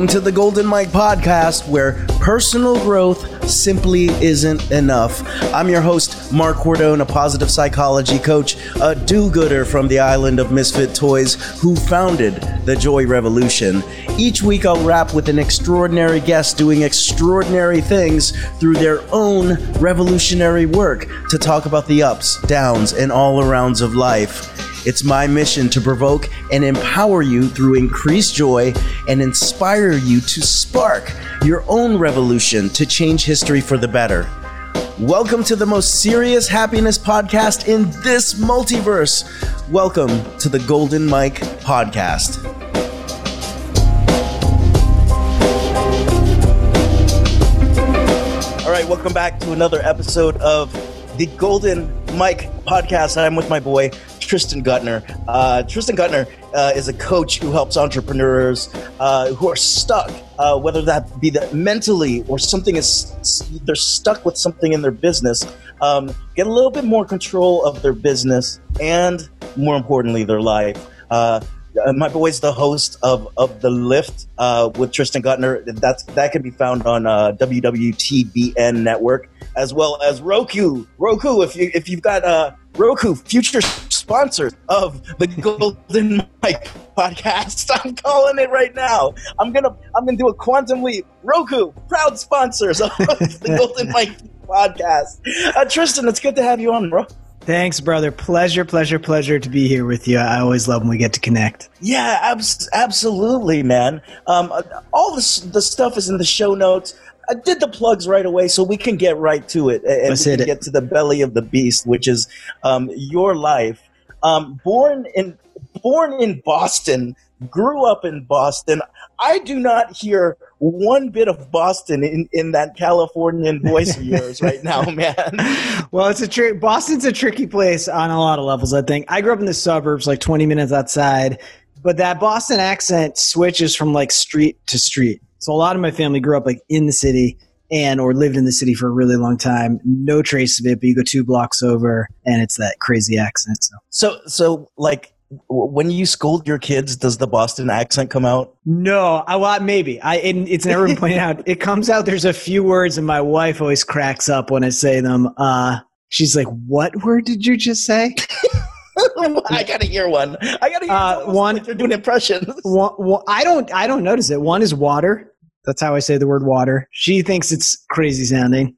Welcome to the Golden Mic podcast, where personal growth simply isn't enough. I'm your host, Mark Cordone, a positive psychology coach, a do gooder from the island of misfit toys who founded the Joy Revolution. Each week, I'll wrap with an extraordinary guest doing extraordinary things through their own revolutionary work to talk about the ups, downs, and all arounds of life. It's my mission to provoke and empower you through increased joy and inspire you to spark your own revolution to change history for the better. Welcome to the most serious happiness podcast in this multiverse. Welcome to the Golden Mic Podcast. All right, welcome back to another episode of the Golden Mic Podcast. I'm with my boy Tristan Gutner. Uh, Tristan Gutner uh, is a coach who helps entrepreneurs uh, who are stuck, uh, whether that be that mentally or something is they're stuck with something in their business, um, get a little bit more control of their business and, more importantly, their life. Uh, uh, my boy's the host of, of the Lift uh, with Tristan Gutner. That's that can be found on uh, WWTBN network as well as Roku. Roku, if you if you've got Roku, future sponsors of the Golden Mic podcast. I'm calling it right now. I'm gonna I'm gonna do a quantum leap. Roku, proud sponsors of the Golden Mic podcast. Uh, Tristan, it's good to have you on, bro. Thanks, brother. Pleasure, pleasure, pleasure to be here with you. I always love when we get to connect. Yeah, abs- absolutely, man. Um, uh, all this the stuff is in the show notes. I did the plugs right away, so we can get right to it and Let's we can it. get to the belly of the beast, which is um, your life. Um, born in born in Boston, grew up in Boston. I do not hear one bit of Boston in, in that Californian voice of yours right now, man. Well, it's a tri- Boston's a tricky place on a lot of levels. I think I grew up in the suburbs, like 20 minutes outside, but that Boston accent switches from like street to street. So a lot of my family grew up like in the city and or lived in the city for a really long time. No trace of it, but you go two blocks over and it's that crazy accent. So So, so like when you scold your kids, does the Boston accent come out? No, I well, maybe. I it, it's never been pointed out. It comes out. There's a few words, and my wife always cracks up when I say them. Uh, she's like, "What word did you just say?" I gotta hear one. I gotta hear Uh, one. one- Like You're doing impressions. One, one, I don't. I don't notice it. One is water. That's how I say the word water. She thinks it's crazy sounding.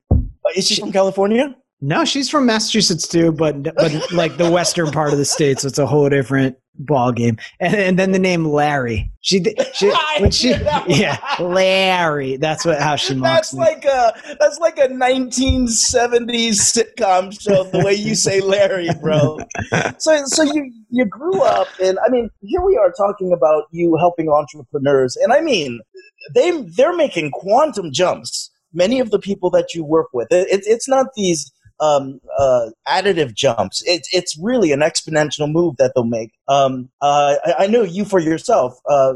Is she from California? No, she's from Massachusetts too, but but like the western part of the state, so it's a whole different ball game. And, and then the name Larry. She she when she hear that one. yeah Larry. That's what how she mocks That's me. like a that's like a 1970s sitcom show. The way you say Larry, bro. So so you you grew up, and I mean, here we are talking about you helping entrepreneurs, and I mean, they they're making quantum jumps. Many of the people that you work with, it, it's not these um, uh, additive jumps. It's it's really an exponential move that they'll make. Um, uh, I, I know you for yourself uh,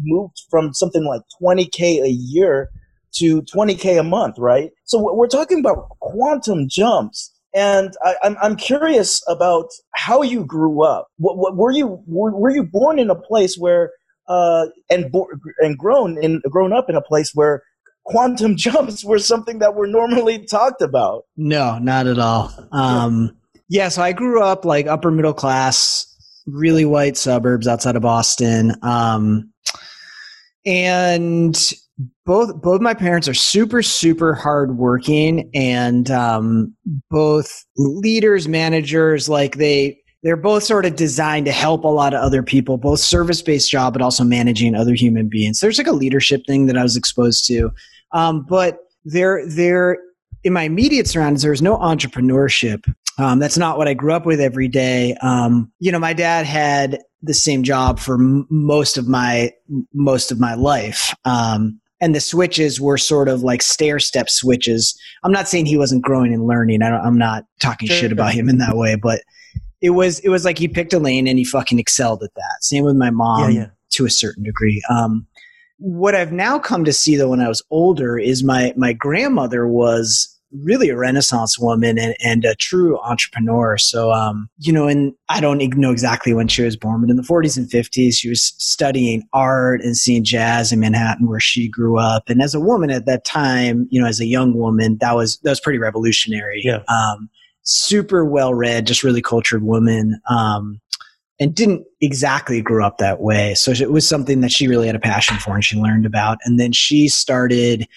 moved from something like 20k a year to 20k a month, right? So we're- talking about quantum jumps. And I, I'm, I'm curious about how you grew up. What, were you were, were you born in a place where uh, and bo- and grown in grown up in a place where quantum jumps were something that were normally talked about? No, not at all. Um, yeah, so I grew up like upper middle class, really white suburbs outside of Boston. Um, and both both my parents are super super hardworking and um, both leaders, managers. Like they they're both sort of designed to help a lot of other people, both service based job, but also managing other human beings. There's like a leadership thing that I was exposed to, um, but they're they're in my immediate surroundings, there was no entrepreneurship. Um, that's not what I grew up with every day. Um, you know, my dad had the same job for m- most of my most of my life, um, and the switches were sort of like stair step switches. I'm not saying he wasn't growing and learning. I don't, I'm not talking Sure. shit about him in that way, but it was it was like he picked a lane and he fucking excelled at that. Same with my mom Yeah, yeah. to a certain degree. Um, what I've now come to see though when I was older is my my grandmother was really a renaissance woman and, and a true entrepreneur. So, um, you know, and I don't know exactly when she was born, but in the 40s and 50s, she was studying art and seeing jazz in Manhattan where she grew up. And as a woman at that time, you know, as a young woman, that was, that was pretty revolutionary. Yeah. Um, super well read, just really cultured woman. Um, and didn't exactly grow up that way. So it was something that she really had a passion for and she learned about. And then she started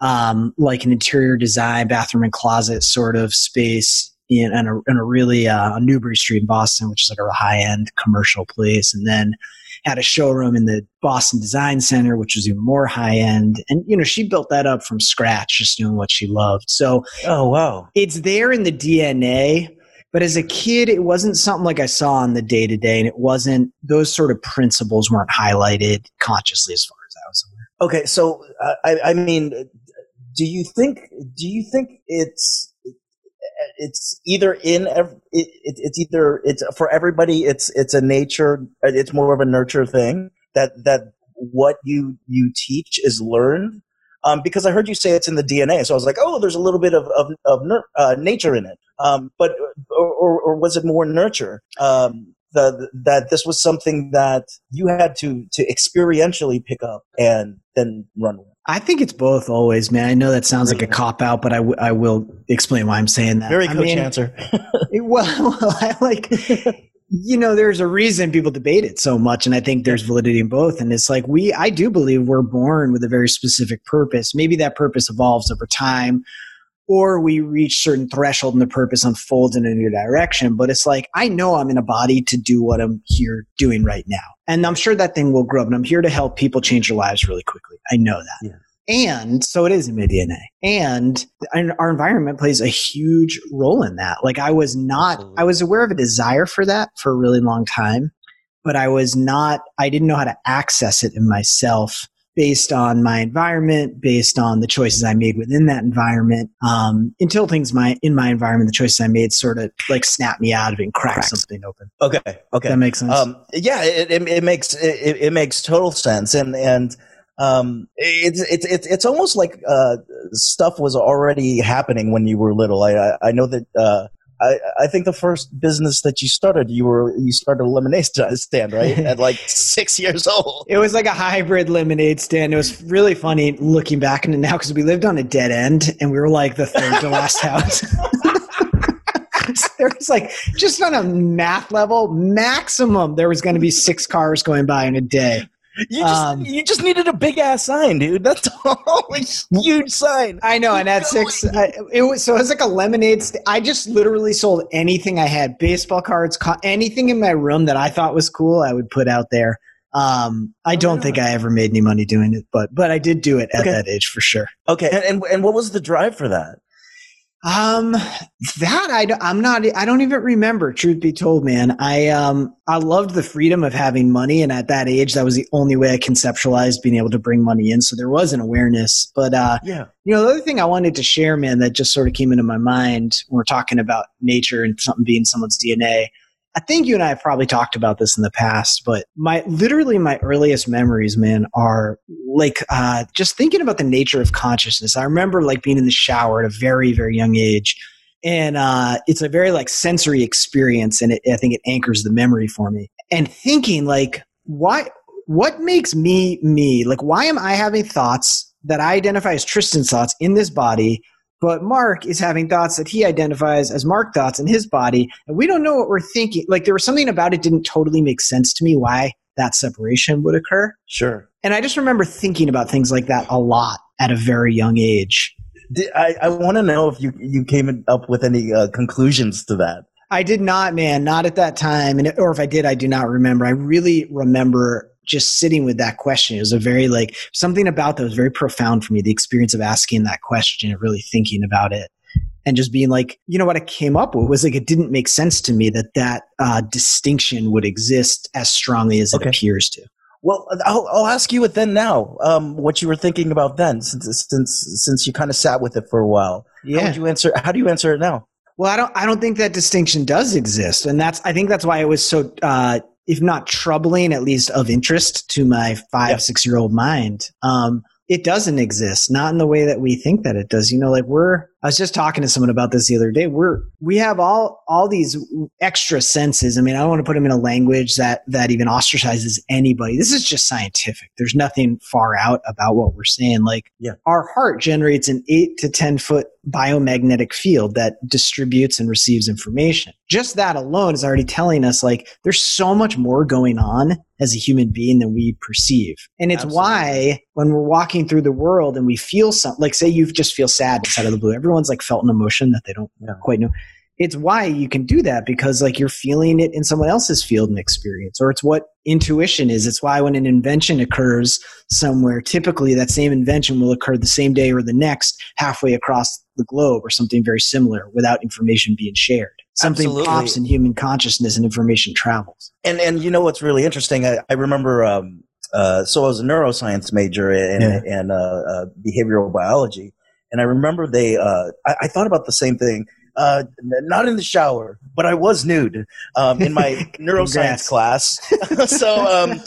um, like an interior design, bathroom and closet sort of space in, in, a, in a really uh, Newbury Street in Boston, which is like a high end commercial place. And then had a showroom in the Boston Design Center, which was even more high end. And, you know, she built that up from scratch, just doing what she loved. So, oh, wow. It's there in the DNA but as a kid, it wasn't something like I saw on the day to day, and it wasn't those sort of principles weren't highlighted consciously as far as I was aware. Okay, so uh, I, I mean, do you think do you think it's it's either in it, it, it's either it's for everybody it's it's a nature it's more of a nurture thing that that what you you teach is learned um, because I heard you say it's in the DNA. So I was like, oh, there's a little bit of of, of uh, nature in it. Um, but or, or, was it more nurture? Um, the, that this was something that you had to to experientially pick up and then run with. I think it's both always, man. I know that sounds like a cop out, but I, w- I will explain why I'm saying that. Very coach I mean, answer. well, well, I like you know, there's a reason people debate it so much, and I think there's validity in both. And it's like we, I do believe we're born with a very specific purpose. Maybe that purpose evolves over time, or we reach certain threshold and the purpose unfolds in a new direction. But it's like I know I'm in a body to do what I'm here doing right now, and I'm sure that thing will grow up. And I'm here to help people change their lives really quickly. I know that. Yeah. And so it is in my DNA. And our environment plays a huge role in that. Like I was not, I was aware of a desire for that for a really long time, but I was not, I didn't know how to access it in myself based on my environment, based on the choices I made within that environment, um, until things my in my environment, the choices I made sort of like snap me out of it and crack Cracks. something open. Okay, okay, that makes sense. Um, yeah, it, it, it makes it, it, makes total sense, and and um, it's it's it's it's almost like uh, stuff was already happening when you were little. I I, I know that. Uh, I, I think the first business that you started, you were you started a lemonade stand, right? At like six years old. It was like a hybrid lemonade stand. It was really funny looking back it now because we lived on a dead end and we were like the third to last house. there was like just on a math level, maximum there was going to be six cars going by in a day. You just um, you just needed a big ass sign, dude. That's all. a huge sign. I know, and at six, I, it was so it was like a lemonade. St- I just literally sold anything I had, baseball cards, co- anything in my room that I thought was cool. I would put out there. Um, I don't oh, think I ever made any money doing it, but but I did do it at okay. that age for sure. Okay, and, and and what was the drive for that? Um, that I, I'm not, I don't even remember, truth be told, man. I, um, I loved the freedom of having money. And at that age, that was the only way I conceptualized being able to bring money in. So there was an awareness, but, uh, yeah, you know, the other thing I wanted to share, man, that just sort of came into my mind when we're talking about nature and something being someone's DNA I think you and I have probably talked about this in the past, but my literally my earliest memories, man, are like uh, just thinking about the nature of consciousness. I remember like being in the shower at a very very young age, and uh, it's a very like sensory experience, and it, I think it anchors the memory for me. And thinking like, why? What makes me me? Like, why am I having thoughts that I identify as Tristan's thoughts in this body? But Mark is having thoughts that he identifies as Mark thoughts in his body, and we don't know what we're thinking. Like there was something about it didn't totally make sense to me why that separation would occur. Sure. And I just remember thinking about things like that a lot at a very young age. I, I want to know if you you came up with any uh, conclusions to that. I did not, man, not at that time, and or if I did, I do not remember. I really remember just sitting with that question. It was a very like something about that was very profound for me. The experience of asking that question and really thinking about it and just being like, you know, what I came up with was like, it didn't make sense to me that that uh, distinction would exist as strongly as okay. it appears to. Well, I'll, I'll, ask you it then now. Um, what you were thinking about then, since since since you kind of sat with it for a while. Yeah. How you answer? How do you answer it now? Well, I don't. I don't think that distinction does exist, and that's. I think that's why it was so uh, if not troubling, at least of interest to my five, yeah. six year old mind. Um, it doesn't exist, not in the way that we think that it does. You know, like we're I was just talking to someone about this the other day. We're we have all all these extra senses. I mean, I don't want to put them in a language that that even ostracizes anybody. This is just scientific. There's nothing far out about what we're saying. Like, yeah. our heart generates an eight to ten foot biomagnetic field that distributes and receives information. Just that alone is already telling us like there's so much more going on as a human being than we perceive. And it's Absolutely. why when we're walking through the world and we feel something, like say you just feel sad inside of the blue, everyone's like felt an emotion that they don't Yeah. quite know. It's why you can do that because like you're feeling it in someone else's field and experience, or it's what intuition is. It's why when an invention occurs somewhere, typically that same invention will occur the same day or the next halfway across the globe or something very similar without information being shared. Something Absolutely. pops in human consciousness and information travels. And and you know what's really interesting? I, I remember. Um, uh, so I was a neuroscience major and Yeah. and uh, uh, behavioral biology, and I remember they. Uh, I, I thought about the same thing. Uh, not in the shower, but I was nude um, in my neuroscience class. so, um,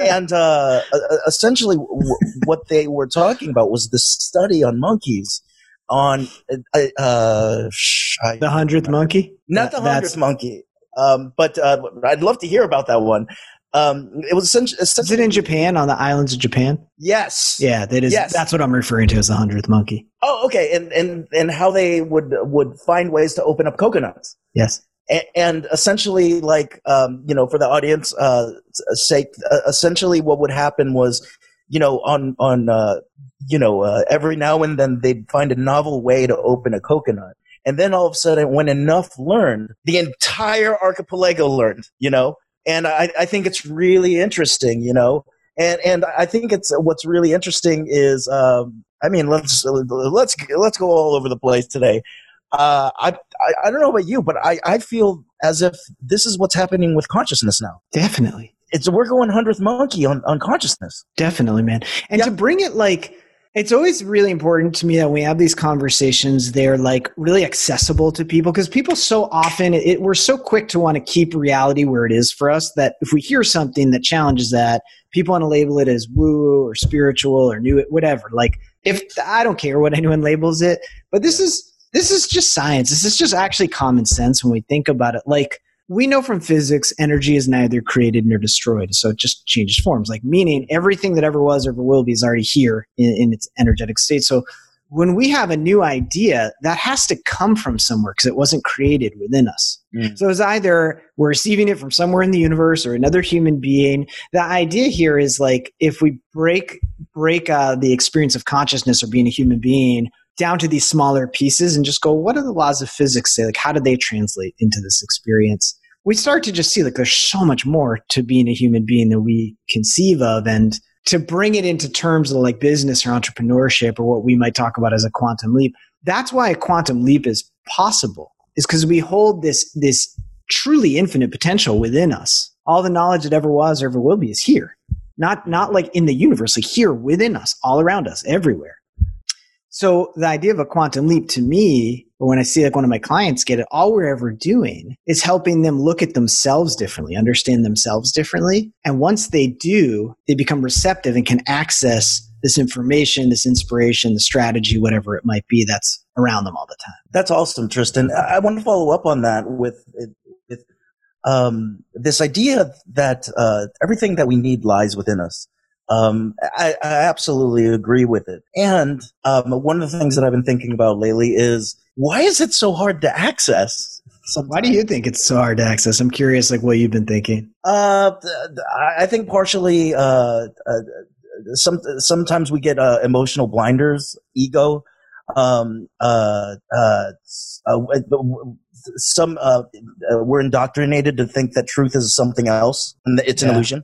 and uh, essentially, w- what they were talking about was the study on monkeys. On uh, uh, sh- The hundredth monkey? not the hundredth monkey, um, but uh, I'd love to hear about that one. Um, it was essentially, Is it in Japan on the islands of Japan? yes, Yeah, that is. Yes. That's what I'm referring to as the hundredth monkey. Oh, okay, and and and how they would would find ways to open up coconuts. Yes. And essentially, like um, you know, for the audience uh, sake, uh, essentially, what would happen was, you know, on on uh, you know, uh, every now and then they'd find a novel way to open a coconut, and then all of a sudden, when enough learned, the entire archipelago learned. You know, and I, I think it's really interesting. You know, and and I think it's what's really interesting is um, I mean let's let's let's go all over the place today. Uh, I, I I don't know about you, but I I feel as if this is what's happening with consciousness now. Definitely. It's we're going hundredth monkey on on consciousness. Definitely, man. And to bring it like it's always really important to me that when we have these conversations, they're like really accessible to people because people so often it, we're so quick to want to keep reality where it is for us that if we hear something that challenges that, people want to label it as woo or spiritual or new, whatever. Like if I don't care what anyone labels it, but this is this is just science. This is just actually common sense when we think about it. Like we know from physics, energy is neither created nor destroyed. So it just changes forms. Like meaning everything that ever was or ever will be is already here in, in its energetic state. So when we have a new idea, that has to come from somewhere because it wasn't created within us. Mm. So it's either we're receiving it from somewhere in the universe or another human being. The idea here is like if we break break uh, the experience of consciousness or being a human being down to these smaller pieces and just go, what do the laws of physics say? Like, how do they translate into this experience? We start to just see like there's so much more to being a human being than we conceive of, and to bring it into terms of like business or entrepreneurship or what we might talk about as a quantum leap. That's why a quantum leap is possible, is because we hold this this truly infinite potential within us. All the knowledge that ever was or ever will be is here. Not not like in the universe, like here within us, all around us, everywhere. So the idea of a quantum leap to me, or when I see like one of my clients get it, all we're ever doing is helping them look at themselves differently, understand themselves differently. And once they do, they become receptive and can access this information, this inspiration, the strategy, whatever it might be that's around them all the time. That's awesome, Tristan. I, want to follow up on that with with um, this idea that uh, everything that we need lies within us. Um, I, I absolutely agree with it. And um, one of the things that I've been thinking about lately is why is it so hard to access? Why do you think it's so hard to access? I'm curious, like what you've been thinking. Uh, I think partially. Uh, uh, some sometimes we get uh, emotional blinders, ego. Um, uh, uh, uh, some uh, uh, we're indoctrinated to think that truth is something else, and that it's an Yeah. illusion.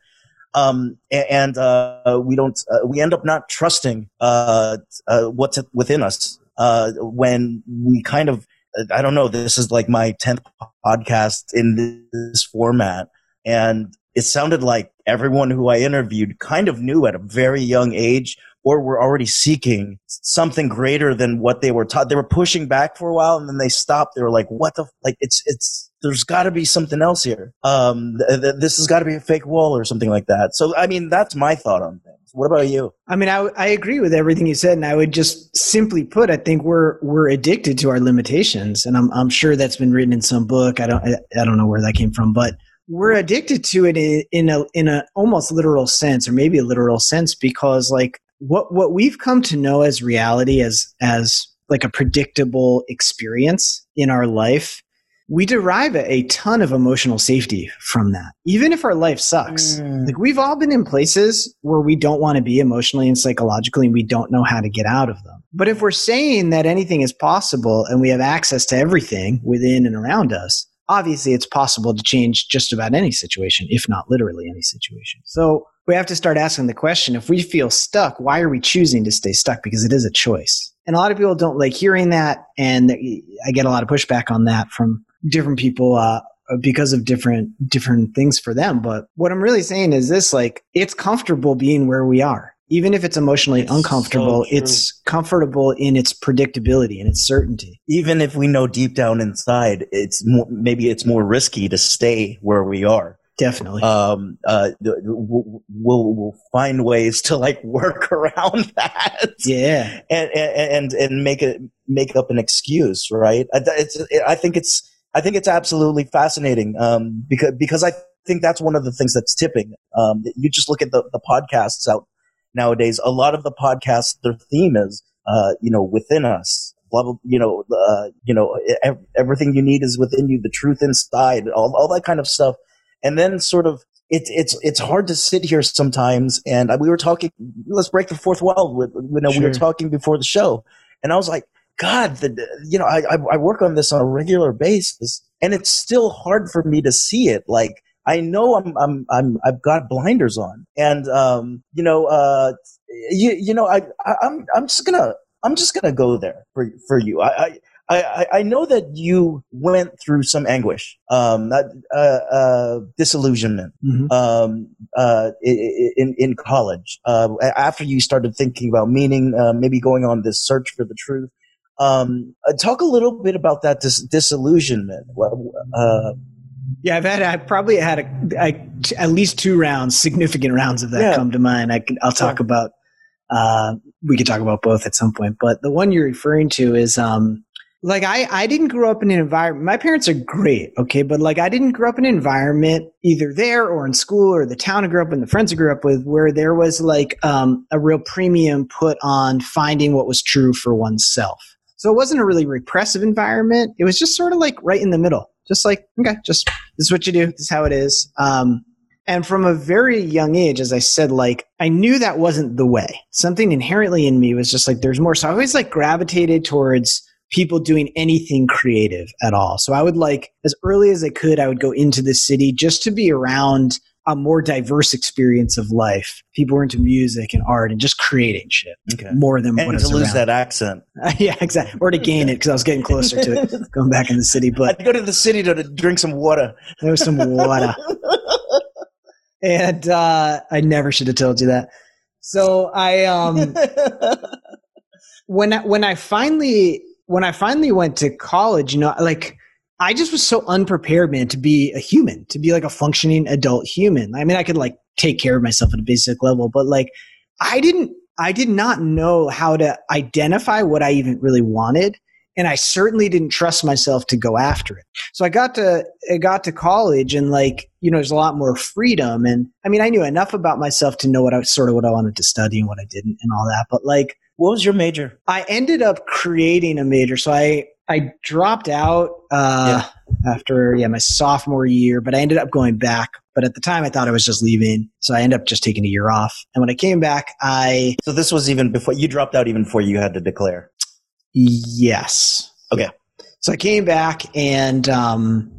Um, and uh, we don't. Uh, we end up not trusting uh, uh, what's within us uh, when we kind of. I don't know. This is like my tenth podcast in this format, and it sounded like everyone who I interviewed kind of knew at a very young age or were already seeking something greater than what they were taught. They were pushing back for a while and then they stopped. They were like, what the, f-? like, it's, it's, there's got to be something else here. Um, th- th- this has got to be a fake wall or something like that. So, I mean, that's my thought on things. What about you? I mean, I, I agree with everything you said, and I would just simply put, I think we're we're addicted to our limitations, and I'm I'm sure that's been written in some book. I don't I, I don't know where that came from, but we're addicted to it in, in a in a almost literal sense, or maybe a literal sense, because like what what we've come to know as reality, as as like a predictable experience in our life we derive a ton of emotional safety from that even if our life sucks. Mm. like we've all been in places where we don't want to be emotionally and psychologically and we don't know how to get out of them. But if we're saying that anything is possible and we have access to everything within and around us obviously it's possible to change just about any situation if not literally any situation. So we have to start asking the question if we feel stuck why are we choosing to stay stuck? Because it is a choice. And a lot of people don't like hearing that and i get a lot of pushback on that from different people uh, because of different different things for them. But what I'm really saying is this: like, it's comfortable being where we are, even if it's emotionally it's uncomfortable. So it's comfortable in its predictability and its certainty. Even if we know deep down inside, it's more, maybe it's more risky to stay where we are. Definitely. Um, uh, we'll, we'll, we'll find ways to like work around that. Yeah. And, and, and make it, make up an excuse, right? It's, I think it's, I think it's absolutely fascinating um, because because I think that's one of the things that's tipping. Um, you just look at the, the podcasts out nowadays. A lot of the podcasts, their theme is uh, you know within us. Blah, blah, you know, uh, you know, everything you need is within you. The truth inside, all, all that kind of stuff. And then sort of it's it's it's hard to sit here sometimes. And we were talking. Let's break the fourth wall. With, you know, sure. we were talking before the show, and I was like, God, the, you know, I, I work on this on a regular basis, and it's still hard for me to see it. Like I know I'm I'm I'm I've got blinders on, and um, you know, uh, you you know, I, I I'm I'm just gonna I'm just gonna go there for for you. I. I I, I know that you went through some anguish, um, uh, uh, disillusionment, mm-hmm. um, uh, in in college. Uh, after you started thinking about meaning, uh, maybe going on this search for the truth. Um, uh, talk a little bit about that dis- disillusionment. Uh, yeah, I've had I probably had a, I, at least two rounds, significant rounds of that yeah. come to mind. I can I'll talk yeah. about. Uh, we could talk about both at some point, but the one you're referring to is um, like I I didn't grow up in an environment. My parents are great, okay, but like I didn't grow up in an environment either there or in school or the town I grew up in, the friends I grew up with, where there was like um, a real premium put on finding what was true for oneself. So it wasn't a really repressive environment. It was just sort of like right in the middle. Just like, okay, just this is what you do. This is how it is. Um, and from a very young age, as I said, like I knew that wasn't the way. Something inherently in me was just like, there's more. So I always like gravitated towards people doing anything creative at all. So I would like, as early as I could, I would go into the city just to be around a more diverse experience of life. People were into music and art and just creating shit okay. more than and what to lose around. that accent. yeah, exactly. Or to gain it because I was getting closer to it, going back in the city. But I'd go to the city to, to drink some water. There was some water, and uh, I never should have told you that. So I, um, when I, when I finally when I finally went to college, you know, like I just was so unprepared, man, to be a human, to be like a functioning adult human. I mean, I could like take care of myself at a basic level, but like I didn't, I did not know how to identify what I even really wanted. And I certainly didn't trust myself to go after it. So I got to, I got to college and like, you know, there's a lot more freedom. And I mean, I knew enough about myself to know what I sort of what I wanted to study and what I didn't and all that. But like, what was your major? I ended up creating a major. So I, I dropped out uh, yeah. after yeah my sophomore year, but I ended up going back. But at the time, I thought I was just leaving, so I ended up just taking a year off. And when I came back, I so this was even before you dropped out, even before you had to declare. Yes. Okay. So I came back, and um,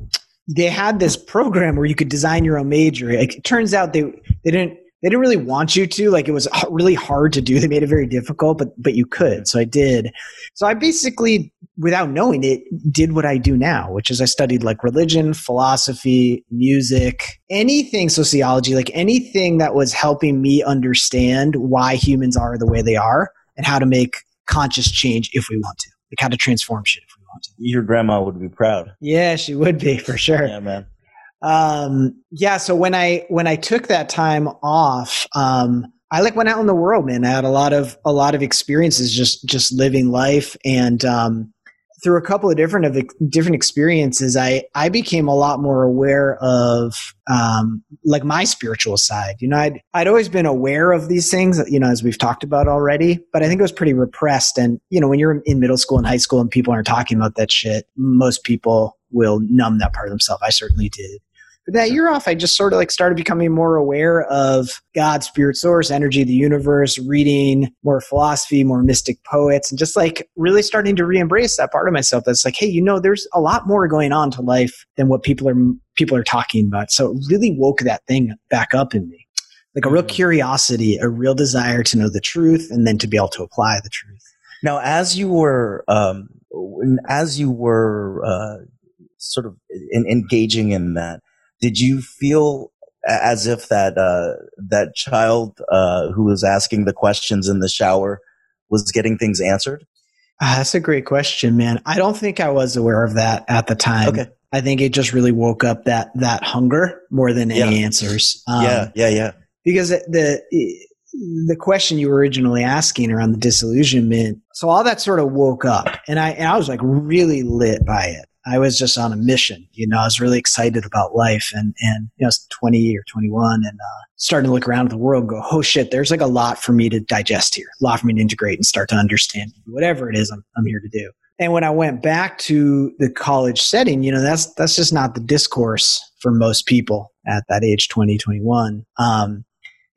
they had this program where you could design your own major. It turns out they they didn't they didn't really want you to like it was really hard to do they made it very difficult but but you could so i did so i basically without knowing it did what i do now which is i studied like religion philosophy music anything sociology like anything that was helping me understand why humans are the way they are and how to make conscious change if we want to like how to transform shit if we want to Your grandma would be proud. Yeah, she would be for sure. Yeah, man. Um, yeah. So when I when I took that time off, um, I like went out in the world, man. I had a lot of a lot of experiences just just living life, and um, through a couple of different of different experiences, I I became a lot more aware of um, like my spiritual side. You know, I'd I'd always been aware of these things, you know, as we've talked about already, but I think it was pretty repressed. And you know, when you're in middle school and high school and people aren't talking about that shit, most people will numb that part of themselves. I certainly did. But that year off, I just sort of like started becoming more aware of God, spirit source, energy, the universe, reading more philosophy, more mystic poets, and just like really starting to re-embrace that part of myself that's like, hey, you know, there's a lot more going on to life than what people are people are talking about. So it really woke that thing back up in me. Like a real mm. curiosity, a real desire to know the truth and then to be able to apply the truth. Now, as you were, um, as you were uh, sort of in, engaging in that, did you feel as if that uh, that child uh, who was asking the questions in the shower was getting things answered? Uh, that's a great question, man. I don't think I was aware of that at the time. Okay. I think it just really woke up that that hunger more than any yeah. answers. Um, yeah, yeah, yeah. Because the the question you were originally asking around the disillusionment, so all that sort of woke up, and I and I was like really lit by it. I was just on a mission. You know, I was really excited about life and, and, you know, I was 20 or 21 and, uh, starting to look around at the world and go, oh shit, there's like a lot for me to digest here, a lot for me to integrate and start to understand whatever it is I'm, I'm here to do. And when I went back to the college setting, you know, that's, that's just not the discourse for most people at that age, 20, 21. Um,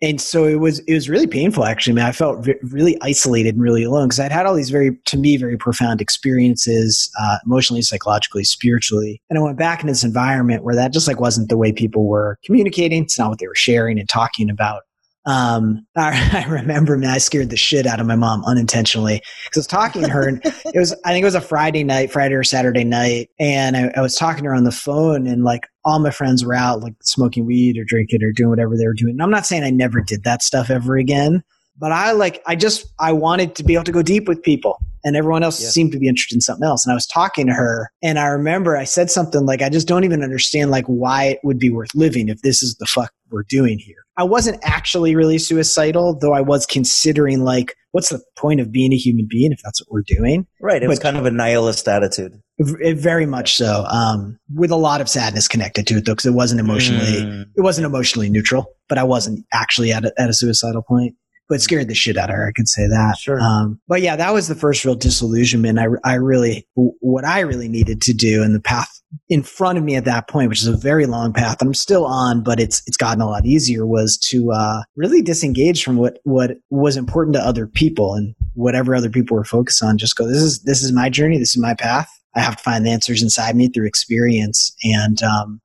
and so it was it was really painful actually man. I felt v- really isolated and really alone because i'd had all these very to me very profound experiences uh, emotionally psychologically spiritually. And i went back in this environment where that just like wasn't the way people were communicating. It's not what they were sharing and talking about. Um, I, I, remember, man, I scared the shit out of my mom unintentionally because I was talking to her, and it was, I think it was a Friday night, Friday or Saturday night, and I, I, was talking to her on the phone, and like all my friends were out, like smoking weed or drinking or doing whatever they were doing. And I'm not saying I never did that stuff ever again, but I like, I just, I wanted to be able to go deep with people. And everyone else yeah. seemed to be interested in something else. And I was talking to her, and I remember I said something like, I just don't even understand like why it would be worth living if this is the fuck we're doing here. I wasn't actually really suicidal, though I was considering like, what's the point of being a human being if that's what we're doing? Right. It but was kind of a nihilist attitude. It, very much so. Um, with a lot of sadness connected to it though, because it wasn't emotionally, mm. it wasn't emotionally neutral, but I wasn't actually at a, at a suicidal point but scared the shit out of her. I could say that. Sure. Um, but yeah, that was the first real disillusionment. I, I really, what I really needed to do and the path in front of me at that point, which is a very long path I'm still on, but it's, it's gotten a lot easier was to, uh, really disengage from what, what was important to other people and whatever other people were focused on. Just go, this is, this is my journey. This is my path. I have to find the answers inside me through experience. And, um,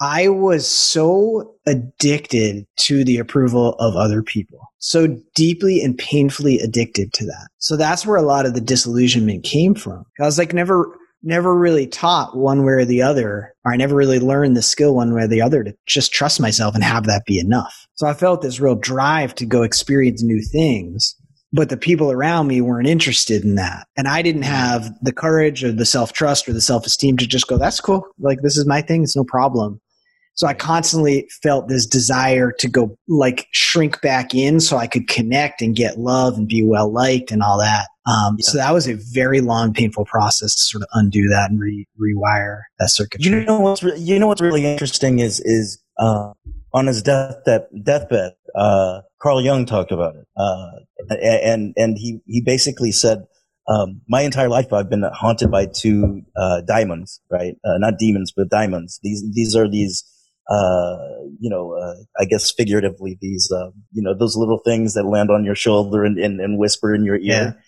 I was so addicted to the approval of other people, so deeply and painfully addicted to that. So that's where a lot of the disillusionment came from. I was like, never, never really taught one way or the other, or I never really learned the skill one way or the other to just trust myself and have that be enough. So I felt this real drive to go experience new things but the people around me weren't interested in that. And I didn't have the courage or the self trust or the self esteem to just go, that's cool. Like, this is my thing. It's no problem. So I constantly felt this desire to go like shrink back in so I could connect and get love and be well liked and all that. Um, yeah. So that was a very long, painful process to sort of undo that and re- rewire that circuit. You know what's re- you know what's really interesting is is uh, on his death deathbed, uh, Carl Jung talked about it, uh, and and he he basically said. Um, my entire life, I've been haunted by two uh, diamonds, right? Uh, not demons, but diamonds. These these are these uh, you know, uh, I guess figuratively, these, uh, you know, those little things that land on your shoulder and, and, and whisper in your ear.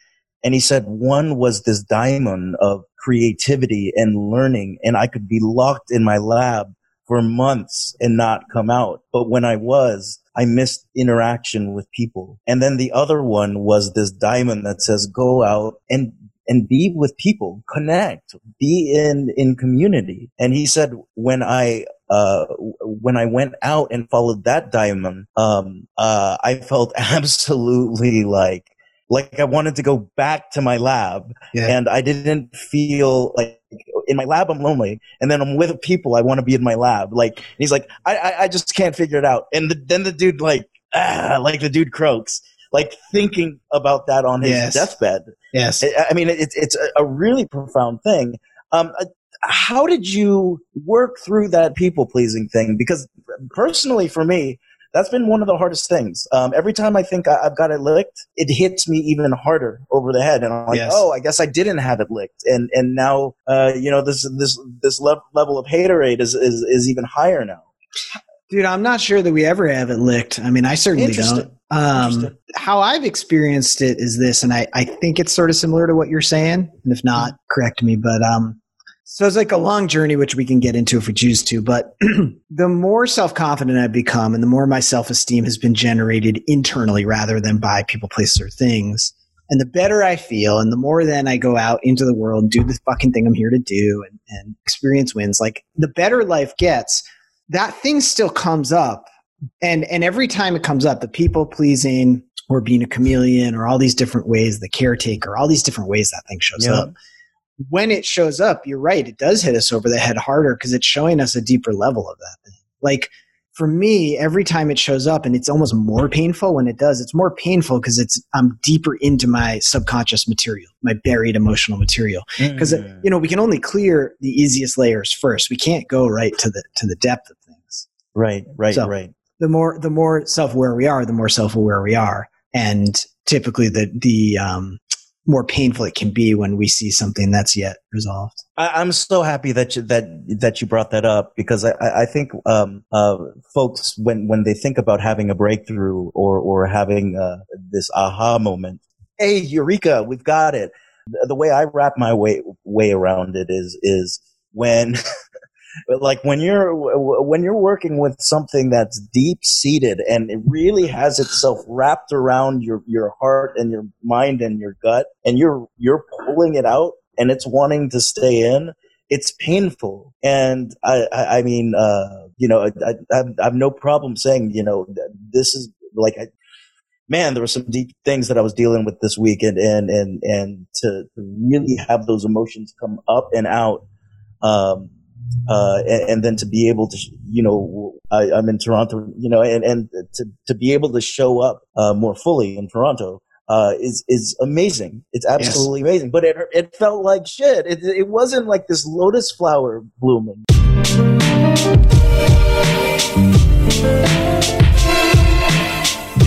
And he said one was this diamond of creativity and learning, and I could be locked in my lab for months and not come out. But when I was, I missed interaction with people. And then the other one was this diamond that says go out and and be with people, connect, be in, in community. And he said, when I, uh, when I went out and followed that diamond, um, uh, I felt absolutely like, like I wanted to go back to my lab yeah. and I didn't feel like in my lab I'm lonely and then I'm with people I want to be in my lab. Like he's like, I, I, I just can't figure it out. And the, then the dude like, ah, like the dude croaks, like thinking about that on his yes. deathbed. Yes. I, I mean, it's, it's a really profound thing. Um, uh, how did you work through that people pleasing thing? Because personally for me, that's been one of the hardest things. Um, every time I think I, have got it licked, it hits me even harder over the head, and I'm like, yes. oh, I guess I didn't have it licked, and and now, uh, you know, this this this le- level of haterade is, is is even higher now. Dude, I'm not sure that we ever have it licked. I mean, I certainly don't. Um, how I've experienced it is this, and I, I think it's sort of similar to what you're saying. And if not, correct me. But um, so it's like a long journey, which we can get into if we choose to. But the more self confident I've become and the more my self esteem has been generated internally rather than by people, places, or things, and the better I feel, and the more then I go out into the world and do the fucking thing I'm here to do and, and experience wins, like the better life gets, that thing still comes up. And, and every time it comes up, the people pleasing or being a chameleon or all these different ways, the caretaker, all these different ways that thing shows yeah. up when it shows up, you're right, it does hit us over the head harder because it's showing us a deeper level of that thing. Like for me, every time it shows up, and it's almost more painful when it does. It's more painful because it's I'm deeper into my subconscious material, my buried emotional material. Because mm. you know we can only clear the easiest layers first. We can't go right to the to the depth of things. Right, right, so right. The more the more self aware we are, the more self aware we are, and typically the the um, more painful it can be when we see something that's yet resolved. I, am so happy that you, that that you brought that up because I, I think um, uh, folks when when they think about having a breakthrough or or having uh, this aha moment, hey eureka, we've got it. The way I wrap my way way around it is is when like when you're when you're working with something that's deep seated and it really has itself wrapped around your your heart and your mind and your gut and you're you're pulling it out and it's wanting to stay in it's painful. And i i, I mean uh you know I, I, I have no problem saying you know this is like I, man, there were some deep things that I was dealing with this week, and and and and to, to really have those emotions come up and out, um, uh, and, and, then to be able to, you know, I, am in Toronto, you know, and, and to, to be able to show up uh, more fully in Toronto uh, is is amazing. It's absolutely yes. amazing. But it it felt like shit. It it wasn't like this lotus flower blooming.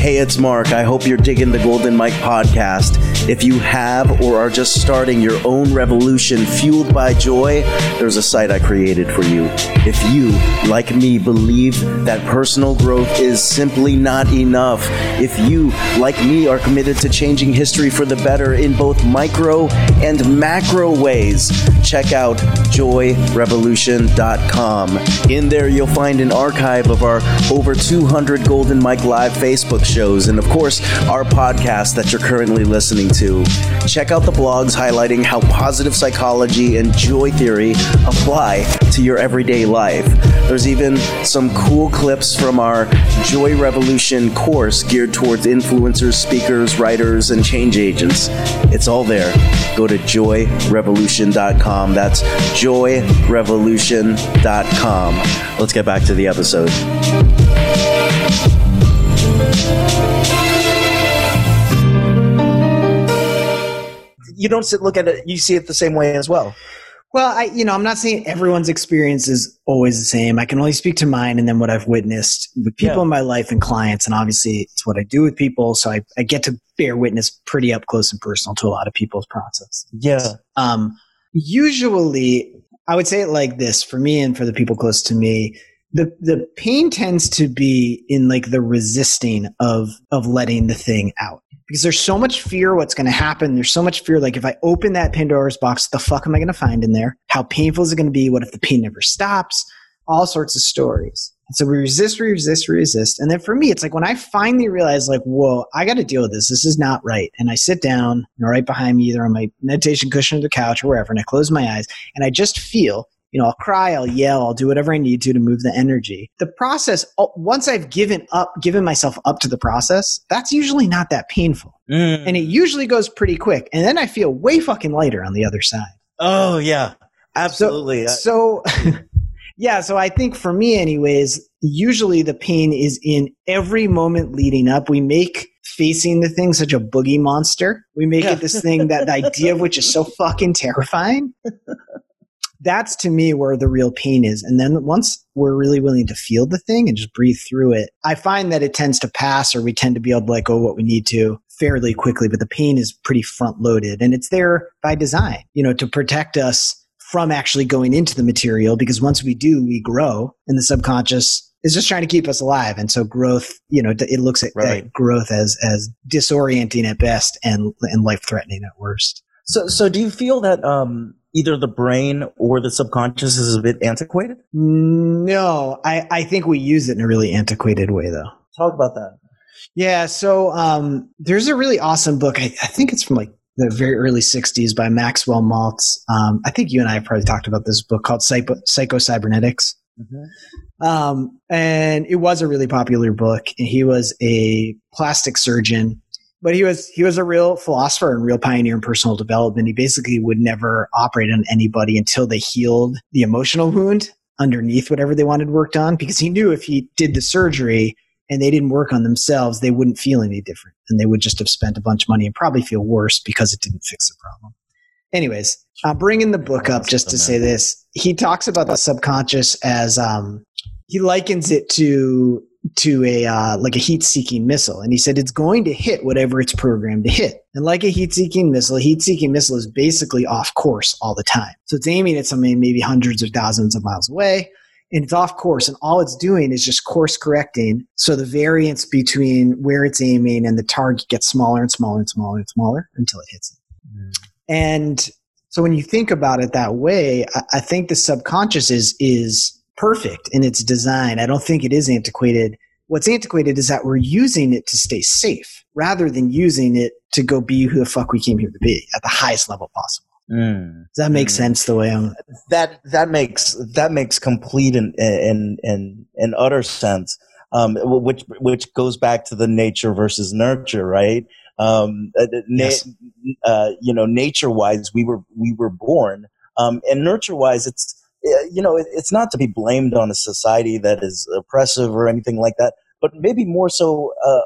Hey, it's Mark. I hope you're digging the Golden Mic podcast. If you have or are just starting your own revolution fueled by joy, there's a site I created for you. If you, like me, believe that personal growth is simply not enough, if you, like me, are committed to changing history for the better in both micro and macro ways, check out joyrevolution.com. In there, you'll find an archive of our over 200 Golden Mic Live Facebook shows, and of course, our podcast that you're currently listening to. Check out the blogs highlighting how positive psychology and joy theory apply to your everyday life. There's even some cool clips from our Joy Revolution course geared towards influencers, speakers, writers, and change agents. It's all there. Go to joyrevolution.com. That's joyrevolution.com. Let's get back to the episode. You don't sit look at it. You see it the same way as well. Well, I, you know, I'm not saying everyone's experience is always the same. I can only speak to mine and then what I've witnessed with people yeah. in my life and clients. And obviously, it's what I do with people. So I, I get to bear witness pretty up close and personal to a lot of people's process. Yeah. Um, usually, I would say it like this for me and for the people close to me. The the pain tends to be in like the resisting of of letting the thing out because there's so much fear what's going to happen. There's so much fear. Like if I open that Pandora's box, the fuck am I going to find in there? How painful is it going to be? What if the pain never stops? All sorts of stories. And so we resist, we resist, we resist. And then for me, it's like when I finally realize, like, whoa, I got to deal with this. This is not right. And I sit down, right behind me, either on my meditation cushion or the couch or wherever, and I close my eyes and I just feel you know, I'll cry, I'll yell, I'll do whatever I need to to move the energy. The process, oh, once I've given up, given myself up to the process, that's usually not that painful. Mm. And it usually goes pretty quick. And then I feel way fucking lighter on the other side. Oh, yeah. Absolutely. So, so yeah, so I think for me, anyways, usually the pain is in every moment leading up. We make facing the thing such a boogie monster. We make yeah. it this thing that the idea of which is so fucking terrifying. That's to me where the real pain is. And then once we're really willing to feel the thing and just breathe through it, I find that it tends to pass or we tend to be able to let go what we need to fairly quickly, but the pain is pretty front loaded and it's there by design, you know, to protect us from actually going into the material because once we do, we grow and the subconscious is just trying to keep us alive. And so growth, you know, it looks at, right. at growth as, as disorienting at best and, and life threatening at worst. So, so do you feel that, um, either the brain or the subconscious is a bit antiquated? No, I, I think we use it in a really antiquated way though. Talk about that. Yeah. So, um, there's a really awesome book. I, I think it's from like the very early 60s by Maxwell Maltz. Um, I think you and I have probably talked about this book called Psycho, Psychocybernetics. Mm-hmm. Um, and it was a really popular book. And he was a plastic surgeon, but he was he was a real philosopher and real pioneer in personal development. He basically would never operate on anybody until they healed the emotional wound underneath whatever they wanted worked on, because he knew if he did the surgery and they didn't work on themselves, they wouldn't feel any different, and they would just have spent a bunch of money and probably feel worse because it didn't fix the problem. Anyways, I'm bringing the book up just to say this. He talks about the subconscious as um, he likens it to to a uh, like a heat-seeking missile, and he said it's going to hit whatever it's programmed to hit. And like a heat-seeking missile, a heat-seeking missile is basically off course all the time. So it's aiming at something maybe hundreds of thousands of miles away, and it's off course, and all it's doing is just course correcting. So the variance between where it's aiming and the target gets smaller and smaller and smaller and smaller until it hits it. Mm. And so when you think about it that way, I, I think the subconscious is is perfect in its design. I don't think it is antiquated. What's antiquated is that we're using it to stay safe rather than using it to go be who the fuck we came here to be at the highest level possible. Mm. Does that make mm. sense the way I'm that that makes that makes complete and and and, and utter sense. Um, which which goes back to the nature versus nurture, right? Um, uh, yes. uh, you know, nature wise, we were we were born, um, and nurture wise, it's you know, it, it's not to be blamed on a society that is oppressive or anything like that, but maybe more so uh,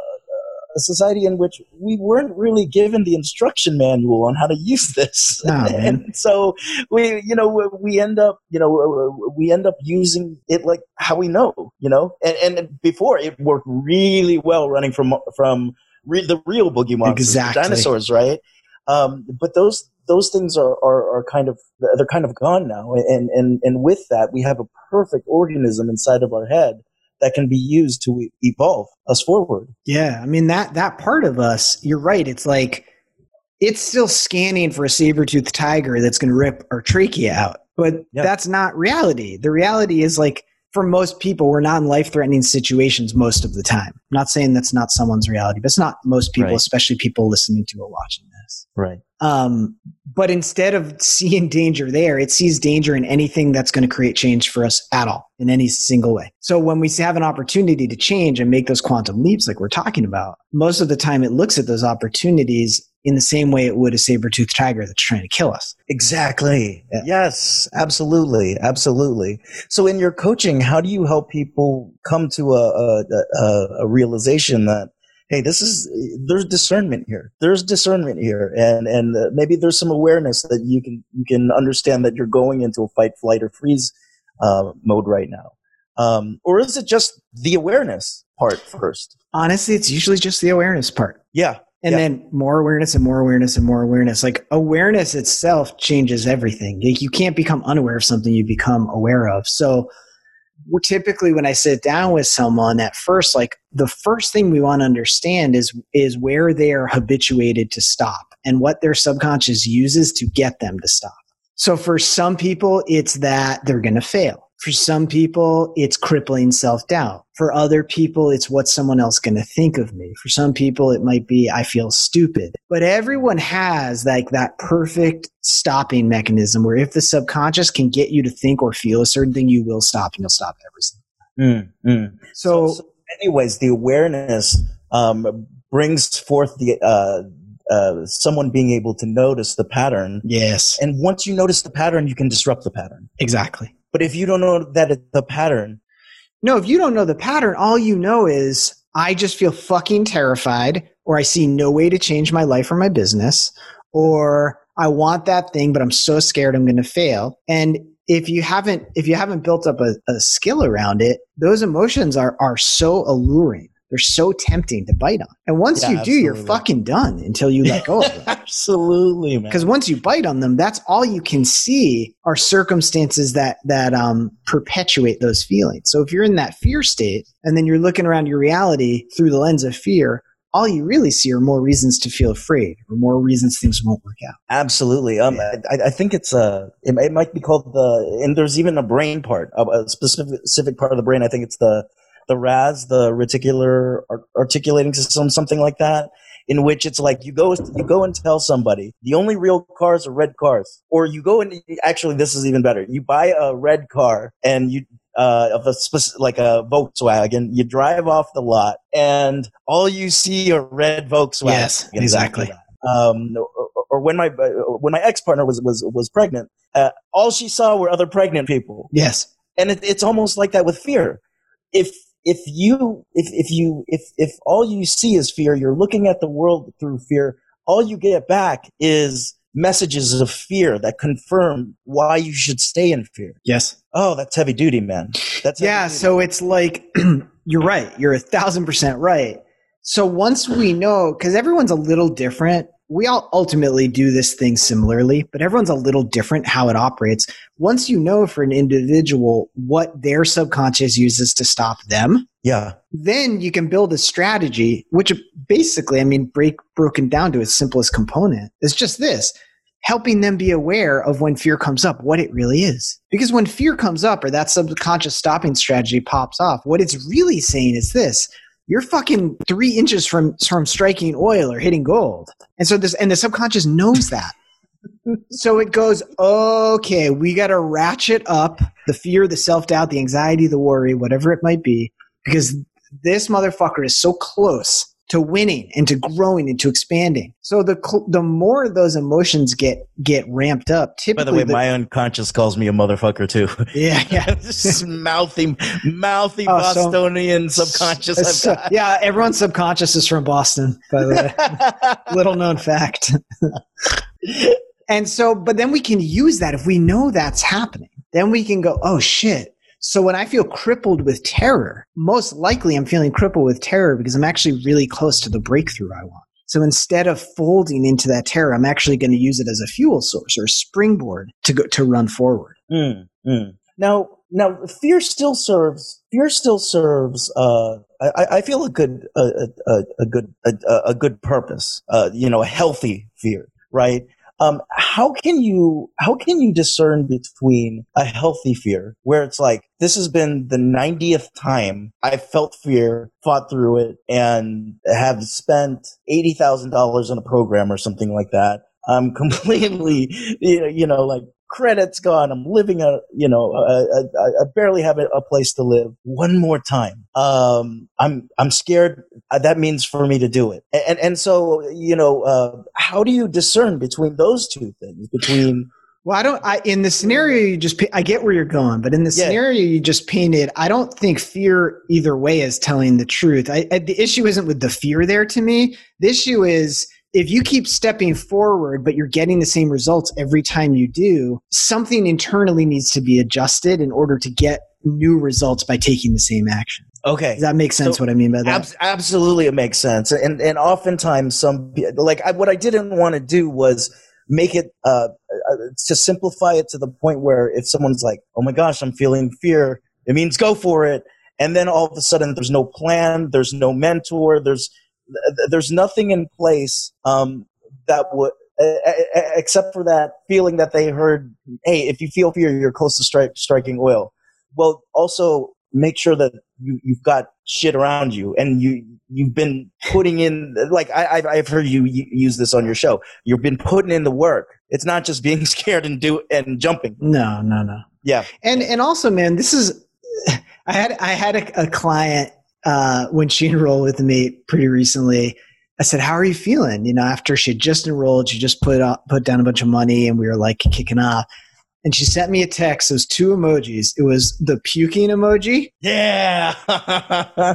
a society in which we weren't really given the instruction manual on how to use this. and so we, you know, we end up, you know, we end up using it like how we know, you know, and, and before it worked really well running from, from re- the real boogie monsters, exactly. dinosaurs, right? Um, but those those things are, are, are kind of they're kind of gone now, and and and with that, we have a perfect organism inside of our head that can be used to evolve us forward. Yeah, I mean that that part of us, you're right. It's like it's still scanning for a saber-toothed tiger that's going to rip our trachea out, but that's not reality. The reality is like for most people, we're not in life threatening situations most of the time. I'm not saying that's not someone's reality, but it's not most people, right. especially people listening to or watching this. Right. Um, but instead of seeing danger there, it sees danger in anything that's going to create change for us at all in any single way. So when we have an opportunity to change and make those quantum leaps, like we're talking about, most of the time it looks at those opportunities in the same way it would a saber-toothed tiger that's trying to kill us. Exactly. Yeah. Yes, absolutely. Absolutely. So in your coaching, how do you help people come to a, a, a realization that, hey, this is, there's discernment here. There's discernment here. And, and uh, maybe there's some awareness that you can, you can understand that you're going into a fight, flight or freeze uh, mode right now. Um, or is it just the awareness part first? Honestly, it's usually just the awareness part. Yeah and yep. then more awareness and more awareness and more awareness like awareness itself changes everything like you can't become unaware of something you become aware of so typically when i sit down with someone at first like the first thing we want to understand is is where they are habituated to stop and what their subconscious uses to get them to stop. So for some people it's that they're going to fail For some people, it's crippling self doubt. For other people, it's what someone else going to think of me. For some people, it might be I feel stupid. But everyone has like that perfect stopping mechanism where if the subconscious can get you to think or feel a certain thing, you will stop and you'll stop everything. Mm, mm. So, so, so, anyways, the awareness um, brings forth the uh, uh, someone being able to notice the pattern. Yes. And once you notice the pattern, you can disrupt the pattern. Exactly. But if you don't know that it's the pattern. No, if you don't know the pattern, all you know is I just feel fucking terrified, or I see no way to change my life or my business, or I want that thing, but I'm so scared I'm going to fail. And if you haven't if you haven't built up a, a skill around it, those emotions are are so alluring they're so tempting to bite on. And once yeah, you do, you're fucking done until you let go of them. absolutely, man. Because once you bite on them, that's all you can see are circumstances that that um, perpetuate those feelings. So if you're in that fear state and then you're looking around your reality through the lens of fear, all you really see are more reasons to feel afraid or more reasons things won't work out. Absolutely. Um. I, I, think it's a, uh, it, it, might be called the, and there's even a brain part, a specific, specific part of the brain. I think it's the the RAS, the reticular articulating system, something like that, in which it's like you go you go and tell somebody the only real cars are red cars, or you go and actually this is even better. You buy a red car and you uh, of a specific, like a Volkswagen, you drive off the lot and all you see are red Volkswagen. Yes, exactly. Um, or, or, when my when my ex partner was was was pregnant, uh, all she saw were other pregnant people. Yes, and it, it's almost like that with fear. If if you if if you if if all you see is fear, you're looking at the world through fear. All you get back is messages of fear that confirm why you should stay in fear. Yes. Oh, that's heavy duty, man. That's yeah. Duty. So it's like you're right. You're a thousand percent right. So once we know, because everyone's a little different, we all ultimately do this thing similarly, but everyone's a little different how it operates. Once you know for an individual what their subconscious uses to stop them, yeah, then you can build a strategy, which basically, I mean, break broken down to its simplest component is just this helping them be aware of when fear comes up, what it really is. Because when fear comes up or that subconscious stopping strategy pops off, what it's really saying is this you're fucking three inches from from striking oil or hitting gold. And so this and the subconscious knows that. so it goes, okay, we gotta ratchet up the fear, the self-doubt, the anxiety, the worry, whatever it might be, because this motherfucker is so close to winning and to growing and to expanding. So the the more those emotions get get ramped up, typically. By the way, the, my unconscious calls me a motherfucker too. Yeah, yeah. mouthy, mouthy oh, Bostonian so, subconscious. So, yeah, everyone's subconscious is from Boston. By the way, little known fact. and so, but then we can use that if we know that's happening. Then we can go, oh shit, so when I feel crippled with terror, most likely I'm feeling crippled with terror because I'm actually really close to the breakthrough I want. So instead of folding into that terror, I'm actually going to use it as a fuel source or a springboard to go to run forward. Mm, mm. Now, now fear still serves. Fear still serves. Uh, I, I feel a good, a, a, a good, a, a, good purpose. Uh, you know, a healthy fear, right? Um, how can you how can you discern between a healthy fear where it's like this has been the 90th time I felt fear, fought through it, and have spent eighty thousand dollars on a program or something like that. I'm completely, you know, like credits gone. I'm living a, you know, I barely have a, a, place to live. One more time. Um, I'm, I'm scared. Uh, that means for me to do it. And, and so, you know, uh, how do you discern between those two things? Between, well, I don't. I in the scenario you just. I get where you're going, but in the yeah. scenario you just painted, I don't think fear either way is telling the truth. I, I, the issue isn't with the fear there to me. The issue is if you keep stepping forward, but you're getting the same results every time you do, something internally needs to be adjusted in order to get new results by taking the same action. Okay. Does that make sense so what I mean by that? Ab- absolutely, it makes sense. And, and oftentimes, some, like, I, what I didn't want to do was make it, uh, uh, to simplify it to the point where if someone's like, oh my gosh, I'm feeling fear, it means go for it. And then all of a sudden, there's no plan, there's no mentor, there's, there's nothing in place um, that would except for that feeling that they heard hey if you feel fear you're close to stri- striking oil. Well, also make sure that you, you've got shit around you and you you've been putting in like I, I've, I've heard you use this on your show. You've been putting in the work. It's not just being scared and do and jumping. No, no, no. yeah. And and also, man, this is I had I had a, a client uh, when she enrolled with me pretty recently. I said, "How are you feeling?" You know, after she had just enrolled, she just put up, put down a bunch of money, and we were like kicking off. And she sent me a text. Was two emojis. It was the puking emoji yeah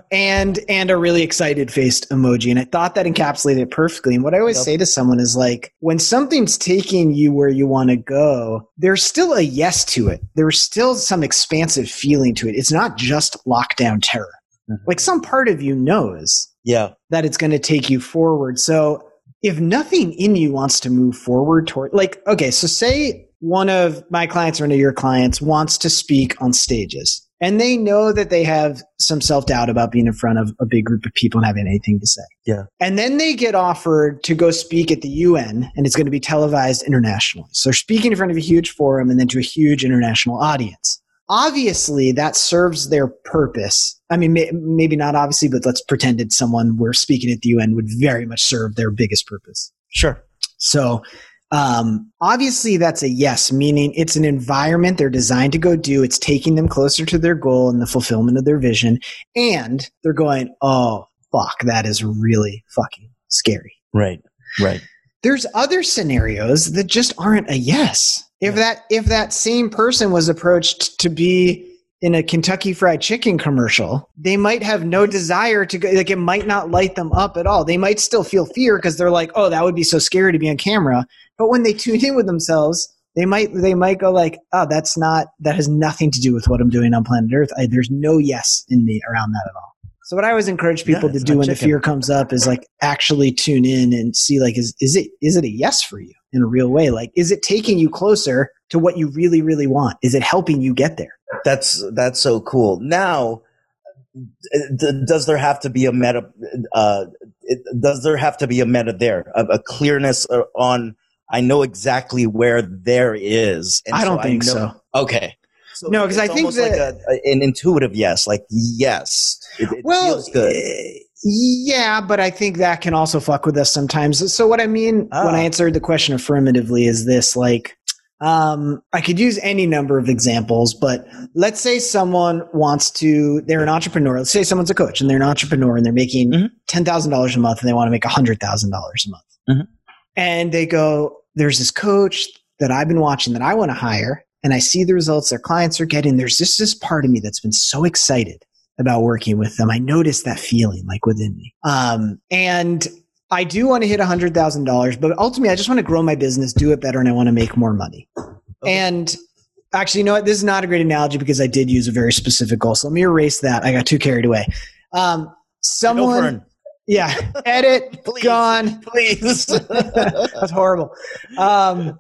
and and a really excited faced emoji. And I thought that encapsulated it perfectly. And what I always Yep. say to someone is like, when something's taking you where you want to go, there's still a yes to it. There's still some expansive feeling to it. It's not just lockdown terror. Mhm. Like some part of you knows yeah that it's going to take you forward. So if nothing in you wants to move forward toward, like, okay, so say one of my clients or one of your clients wants to speak on stages and they know that they have some self doubt about being in front of a big group of people and having anything to say. Yeah. And then they get offered to go speak at the UN and it's going to be televised internationally. So they're speaking in front of a huge forum and then to a huge international audience. Obviously, that serves their purpose. I mean, may, maybe not obviously, but let's pretend it's someone we're speaking at the UN would very much serve their biggest purpose. sure So, um, obviously, that's a yes, meaning it's an environment they're designed to go do. It's taking them closer to their goal and the fulfillment of their vision. And they're going, oh, fuck, that is really fucking scary. right right There's other scenarios that just aren't a yes. If Yeah. that if that same person was approached to be in a Kentucky Fried Chicken commercial, they might have no mm-hmm. desire to go. Like it might not light them up at all. They might still feel fear because they're like, "Oh, that would be so scary to be on camera." But when they tune in with themselves, they might they might go like, "Oh, that's not that has nothing to do with what I'm doing on planet Earth. I, there's no yes in me around that at all." So what I always encourage people Yeah, to do when the fear comes up is like actually tune in and see like is is it is it a yes for you in a real way? Like is it taking you closer to what you really really want? Is it helping you get there? that's that's so cool now d- does there have to be a meta uh it, does there have to be a meta there a, a clearness uh, on i know exactly where there is and I don't think know- so. okay so No, 'cause it's I think almost like that- a, an intuitive yes like yes it, it well, feels good eh, yeah, but I think that can also fuck with us sometimes. So what I mean when Ah. I answered the question affirmatively is this like um, I could use any number of examples, but let's say someone wants to, they're an entrepreneur. Let's say someone's a coach and they're an entrepreneur and they're making Mhm. $10,000 a month and they want to make $100,000 a month. Mhm. And they go, there's this coach that I've been watching that I want to hire and I see the results their clients are getting. There's just this part of me that's been so excited about working with them. I notice that feeling like within me. Um, and I do want to hit $100,000, but ultimately I just want to grow my business, do it better, and I want to make more money. Okay. And actually, you know what? This is not a great analogy because I did use a very specific goal. So let me erase that. I got too carried away. Um, someone, yeah, edit, Please. gone. please That's horrible. Um,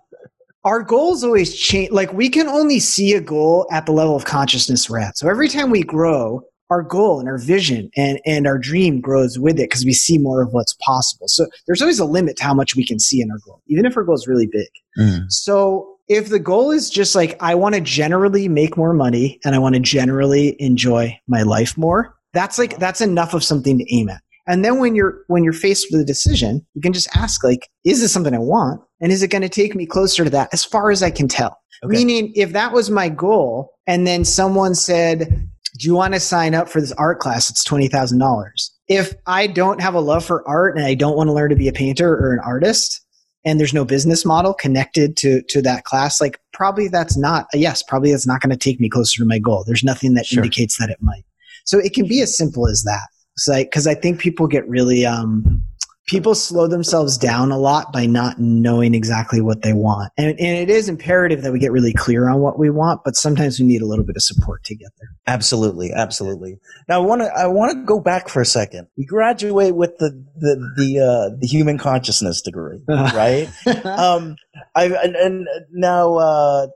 our goals always change. Like we can only see a goal at the level of consciousness we're at. So every time we grow, our goal and our vision and, and our dream grows with it because we see more of what's possible. So there's always a limit to how much we can see in our goal, even if our goal is really big. Mm. So if the goal is just like, I want to generally make more money and I want to generally enjoy my life more, that's like, that's enough of something to aim at. And then when you're, when you're faced with a decision, you can just ask like, is this something I want? And is it going to take me closer to that as far as I can tell? Okay. Meaning if that was my goal and then someone said, do you want to sign up for this art class? It's $20,000. If I don't have a love for art and I don't want to learn to be a painter or an artist, and there's no business model connected to to that class like probably that's not yes probably that's not going to take me closer to my goal there's nothing that Sure. indicates that it might so it can be as simple as that so because i think people get really um people slow themselves down a lot by not knowing exactly what they want and, and it is imperative that we get really clear on what we want but sometimes we need a little bit of support to get there Absolutely, absolutely. Now I want to I want to go back for a second. You graduate with the the the uh, the human consciousness degree, right? um, I and, and now uh,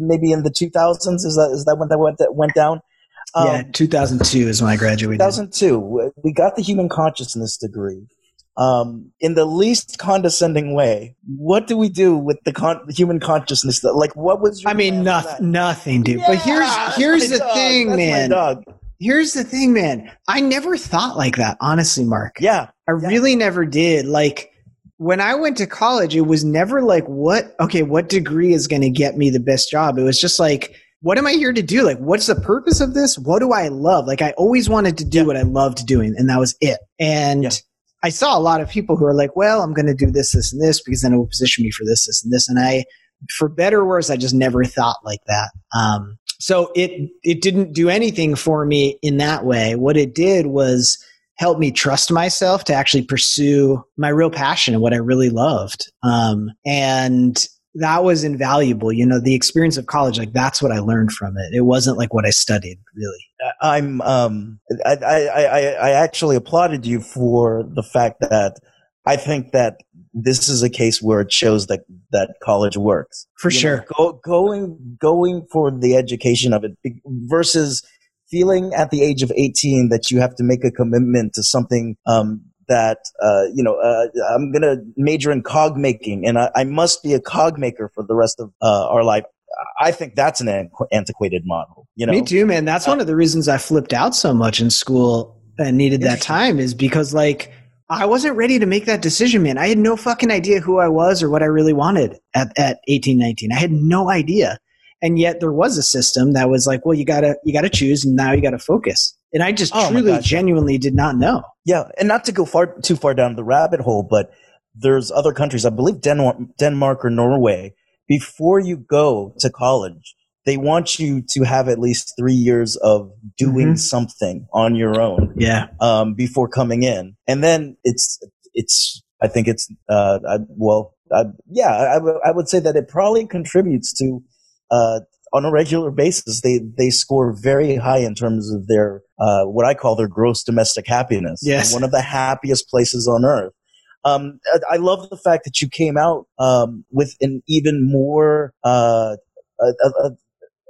maybe in the two thousands is that is that when that went that went down? Um, yeah 2002 is when i graduated 2002. We got the human consciousness degree. um, in the least condescending way. What do we do with the, con- the human consciousness? That like, what was? I mean, nothing, nothing, dude. Yeah, but here's here's the dog. thing, that's man. Here's the thing, man. I never thought like that, honestly, Mark. Yeah, I yeah. really never did. Like when I went to college, it was never like, what? Okay, what degree is going to get me the best job? It was just like what am I here to do? Like, what's the purpose of this? What do I love? Like, I always wanted to do yeah. what I loved doing, and that was it. And yeah. I saw a lot of people who are like, well, I'm going to do this, this, and this because then it will position me for this, this, and this. And I, for better or worse, I just never thought like that. Um, so it it didn't do anything for me in that way. What it did was help me trust myself to actually pursue my real passion and what I really loved. Um, and that was invaluable. You know, the experience of college, like that's what I learned from it. It wasn't like what I studied, really. I'm, um, I, I, I, I actually applauded you for the fact that I think that this is a case where it shows that that college works for you sure. Know, go, going, going for the education of it versus feeling at the age of 18 that you have to make a commitment to something um, that uh, you know uh, I'm going to major in cog making, and I, I, must be a cog maker for the rest of uh, our life. I think that's an antiquated model. You know, me too, man. That's one of the reasons I flipped out so much in school and needed that time is because like I wasn't ready to make that decision, man. I had no fucking idea who I was or what I really wanted at, at 18, 19. I had no idea. And yet there was a system that was like, well, you gotta, you gotta choose and now you gotta focus. And I just oh truly, genuinely did not know. Yeah. And not to go far, too far down the rabbit hole, but there's other countries, I believe Denmark, Denmark or Norway, before you go to college, they want you to have at least three years of doing mm-hmm. something on your own. Yeah. Um, before coming in, and then it's it's. I think it's uh, I, well, I, yeah. I, w- I would say that it probably contributes to uh, on a regular basis. They they score very high in terms of their uh, what I call their gross domestic happiness. Yes. One of the happiest places on earth. Um, I love the fact that you came out um, with an even more uh, a, a,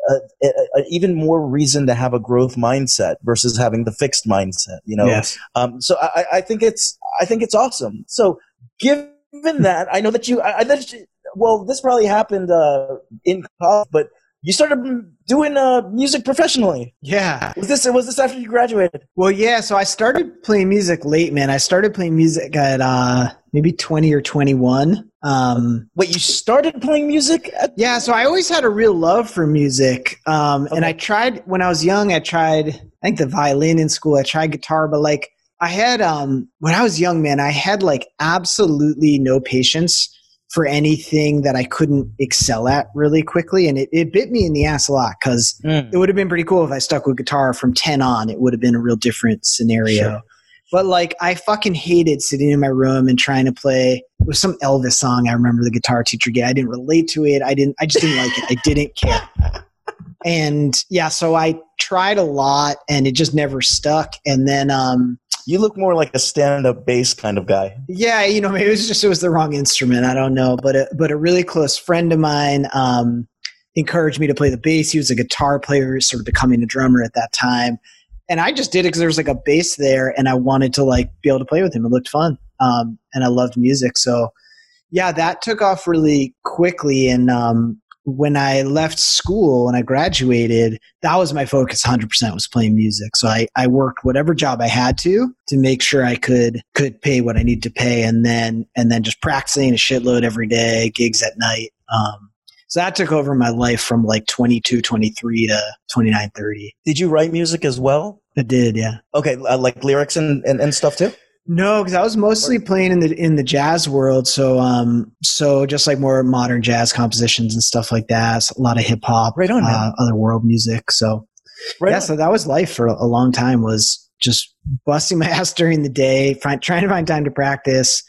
a, even more reason to have a growth mindset versus having the fixed mindset. You know, yes. Um, so I, I, think it's I think it's awesome. So given that, I know that you, I, I that you, well, this probably happened uh, in college, but you started doing uh, music professionally. Yeah. Was this was this after you graduated? Well, yeah. So I started playing music late, man. I started playing music at uh, maybe twenty or twenty one. Um, Wait, you started playing music? At- yeah. So I always had a real love for music, um, okay. and I tried when I was young. I tried, I think, the violin in school. I tried guitar, but like I had um, when I was young, man, I had like absolutely no patience for anything that I couldn't excel at really quickly. And it, it bit me in the ass a lot because mm. it would have been pretty cool if I stuck with guitar from 10 on. It would have been a real different scenario. Sure. But like, I fucking hated sitting in my room and trying to play with some Elvis song. I remember the guitar teacher gave. I didn't relate to it. I didn't, I just didn't like it. I didn't care. And yeah, so I tried a lot and it just never stuck. And then, um, you look more like a stand-up bass kind of guy. Yeah, you know, maybe it was just it was the wrong instrument. I don't know, but a, but a really close friend of mine um, encouraged me to play the bass. He was a guitar player, sort of becoming a drummer at that time, and I just did it because there was like a bass there, and I wanted to like be able to play with him. It looked fun, um, and I loved music, so yeah, that took off really quickly, and um, when I left school and I graduated, that was my focus 100% was playing music. So I, I worked whatever job I had to to make sure I could could pay what I need to pay and then and then just practicing a shitload every day, gigs at night. Um, so that took over my life from like 22, 23 to 29, 30. Did you write music as well? I did, yeah. Okay, uh, like lyrics and, and, and stuff too? No, because I was mostly playing in the in the jazz world. So um, so just like more modern jazz compositions and stuff like that. So a lot of hip hop, right on, uh, other world music. So right yeah, on. so that was life for a long time. Was just busting my ass during the day, find, trying to find time to practice,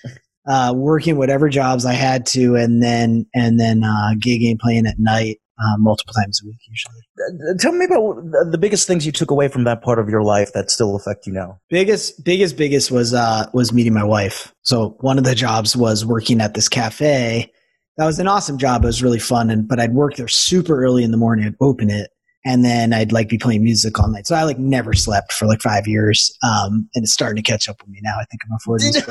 uh, working whatever jobs I had to, and then and then uh, gigging, playing at night uh, multiple times a week usually. Tell me about the biggest things you took away from that part of your life that still affect you now. Biggest, biggest, biggest was uh, was meeting my wife. So one of the jobs was working at this cafe. That was an awesome job. It was really fun, and but I'd work there super early in the morning. I'd open it, and then I'd like be playing music all night. So I like never slept for like five years. Um, and it's starting to catch up with me now. I think I'm a 40s.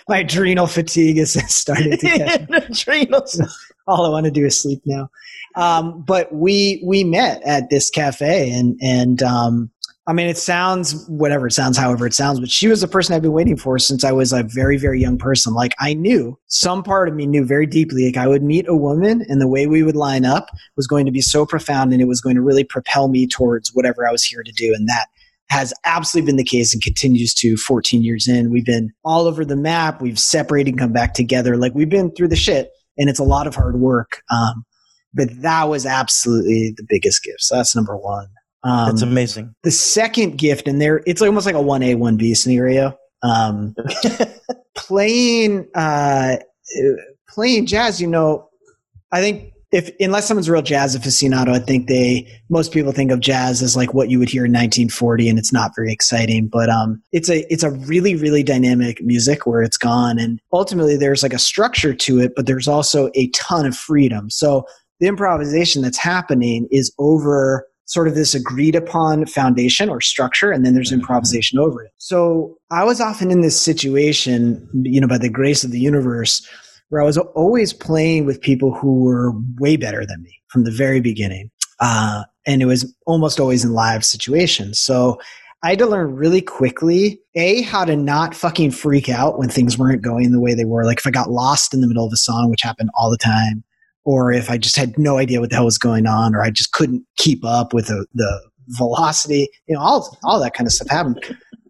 My adrenal fatigue is starting to catch up. Adrenals. All I want to do is sleep now. Um, but we we met at this cafe and and um, I mean, it sounds whatever it sounds, however it sounds, but she was the person I've been waiting for since I was a very, very young person. Like I knew some part of me knew very deeply, like I would meet a woman and the way we would line up was going to be so profound and it was going to really propel me towards whatever I was here to do. And that has absolutely been the case and continues to 14 years in. We've been all over the map. We've separated and come back together. Like we've been through the shit and it's a lot of hard work. Um, but that was absolutely the biggest gift. So that's number one. Um, That's amazing. The second gift, and there, it's almost like a one A one B scenario. Um, playing uh, playing jazz, you know, I think if unless someone's real jazz aficionado, I think they most people think of jazz as like what you would hear in 1940, and it's not very exciting. But um, it's a it's a really really dynamic music where it's gone, and ultimately there's like a structure to it, but there's also a ton of freedom. So the improvisation that's happening is over sort of this agreed upon foundation or structure, and then there's mm-hmm. improvisation over it. So I was often in this situation, you know, by the grace of the universe, where I was always playing with people who were way better than me from the very beginning. Uh, and it was almost always in live situations. So I had to learn really quickly, A, how to not fucking freak out when things weren't going the way they were. Like if I got lost in the middle of a song, which happened all the time, or if I just had no idea what the hell was going on, or I just couldn't keep up with the, the velocity, you know, all, all that kind of stuff happened.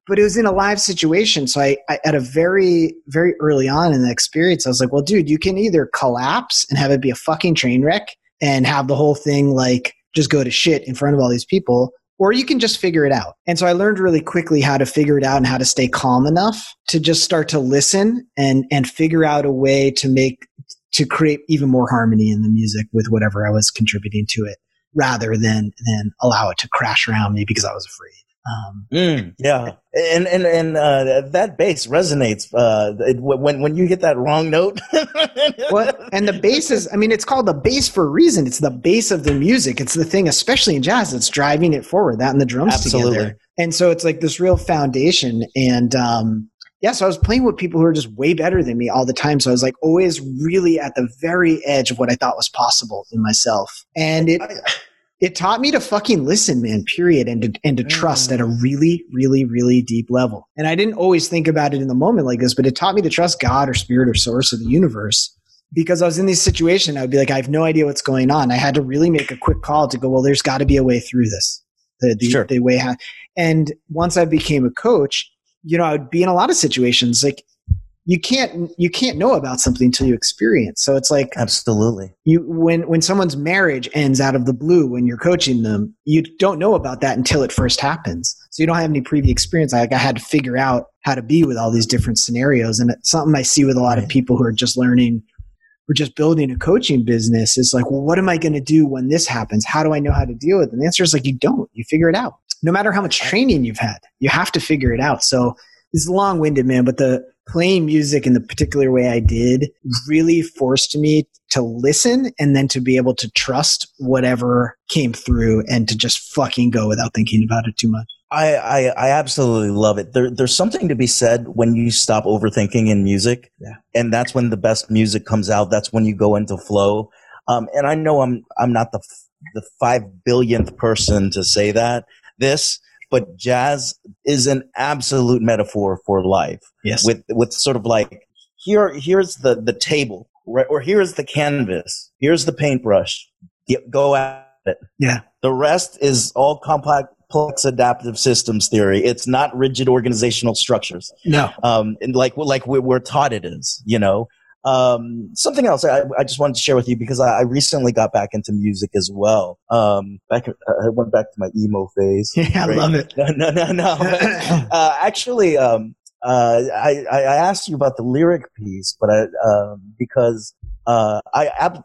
But it was in a live situation. So I, I, at a very, very early on in the experience, I was like, well, dude, you can either collapse and have it be a fucking train wreck and have the whole thing like just go to shit in front of all these people, or you can just figure it out. And so I learned really quickly how to figure it out and how to stay calm enough to just start to listen and and figure out a way to make to create even more harmony in the music with whatever I was contributing to it rather than than allow it to crash around me because I was afraid. Um, mm, yeah, and and and uh, that bass resonates uh, when when you hit that wrong note. what? And the bass is, I mean, it's called the bass for a reason. It's the bass of the music. It's the thing, especially in jazz, that's driving it forward. That and the drums Absolutely. together. And so it's like this real foundation. And um, yeah, so I was playing with people who are just way better than me all the time. So I was like always really at the very edge of what I thought was possible in myself. And it it taught me to fucking listen, man, period, and to and to mm-hmm. trust at a really, really, really deep level. And I didn't always think about it in the moment like this, but it taught me to trust God or spirit or source of the universe. Because I was in this situation, I would be like, I have no idea what's going on. I had to really make a quick call to go, well, there's got to be a way through this. The, the, sure. the way, how, and once I became a coach, you know, I would be in a lot of situations like you can't you can't know about something until you experience. So it's like absolutely you when when someone's marriage ends out of the blue when you're coaching them, you don't know about that until it first happens. So you don't have any previous experience. Like I had to figure out how to be with all these different scenarios, and it's something I see with a lot of people who are just learning. We're just building a coaching business. Is like, well, what am I going to do when this happens? How do I know how to deal with it? And the answer is like, you don't. You figure it out no matter how much training you've had, you have to figure it out. So it's long winded, man, but the playing music in the particular way I did really forced me to listen and then to be able to trust whatever came through and to just fucking go without thinking about it too much. I, I, I absolutely love it. There, there's something to be said when you stop overthinking in music. Yeah. And that's when the best music comes out. That's when you go into flow. Um, and I know I'm, I'm not the, the five billionth person to say that, this, but jazz is an absolute metaphor for life. Yes. With with sort of like here here's the the table, right, or here's the canvas, here's the paintbrush. Go at it. Yeah. The rest is all complex adaptive systems theory. It's not rigid organizational structures. No. Um, and like like we're taught it is, you know. Um, something else I, I, just wanted to share with you because I, I recently got back into music as well. Um, back, I went back to my emo phase. Yeah, right? I love it. No, no, no, no. uh, actually, um, uh, I, I asked you about the lyric piece, but I, uh, because uh, I,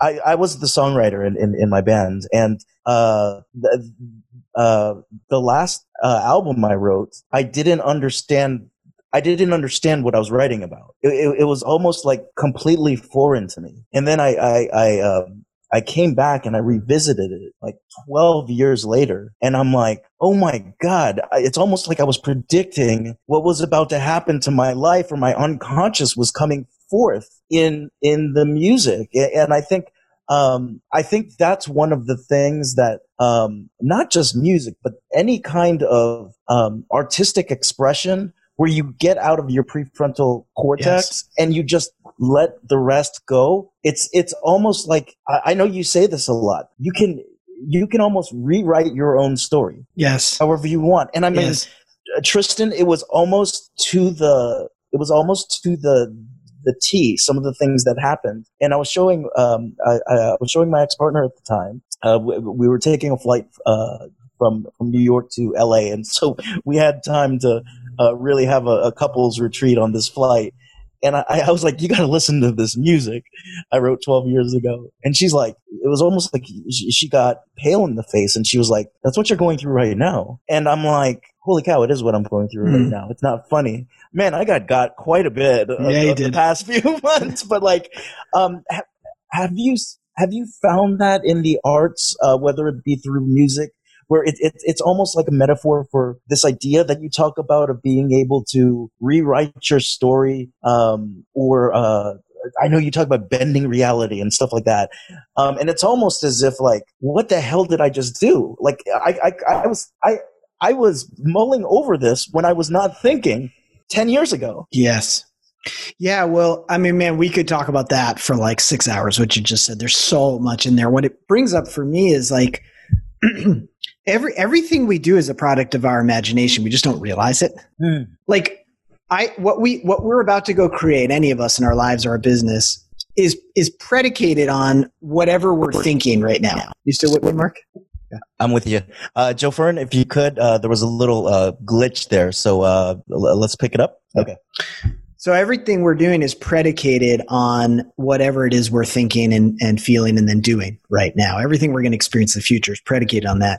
I, I was the songwriter in, in, in my band, and uh, the, uh, the last uh, album I wrote, I didn't understand I didn't understand what I was writing about. It, it, it, was almost like completely foreign to me. And then I, I, I, um, I came back and I revisited it like 12 years later. And I'm like, oh my God, it's almost like I was predicting what was about to happen to my life or my unconscious was coming forth in, in the music. And I think, um, I think that's one of the things that, um, not just music, but any kind of, um, artistic expression where you get out of your prefrontal cortex yes. and you just let the rest go. It's, it's almost like, I, I know you say this a lot. You can, you can almost rewrite your own story. Yes. However you want. And I mean, yes. Uh, Tristan, it was almost to the, it was almost to the, the T, some of the things that happened. And I was showing, um, I, I was showing my ex-partner at the time. Uh, we, we, were taking a flight, uh, from, from New York to LA. And so we had time to, uh, really have a, a, couples retreat on this flight. And I, I was like, you got to listen to this music I wrote 12 years ago. And she's like, it was almost like she, got pale in the face and she was like, that's what you're going through right now. And I'm like, holy cow, it is what I'm going through mm. right hmm. now. It's not funny. Man, I got got quite a bit of, yeah, of the past few months, but like, um, ha- have you, have you found that in the arts, uh, whether it be through music where it, it, it's almost like a metaphor for this idea that you talk about of being able to rewrite your story um, or uh, I know you talk about bending reality and stuff like that. Um, and it's almost as if like, what the hell did I just do? Like I, I, I was, I, I was mulling over this when I was not thinking 10 years ago. Yes. Yeah, well, I mean, man, we could talk about that for like six hours, what you just said. There's so much in there. What it brings up for me is like every everything we do is a product of our imagination. We just don't realize it. Mm. Like I what we what we're about to go create, any of us in our lives or our business, is is predicated on whatever we're thinking right now. You still with me, Mark? Yeah. I'm with you, uh, Joe Fern. If you could, uh, there was a little uh, glitch there, so uh, l- let's pick it up. Okay. So everything we're doing is predicated on whatever it is we're thinking and, and feeling and then doing right now. Everything we're going to experience in the future is predicated on that.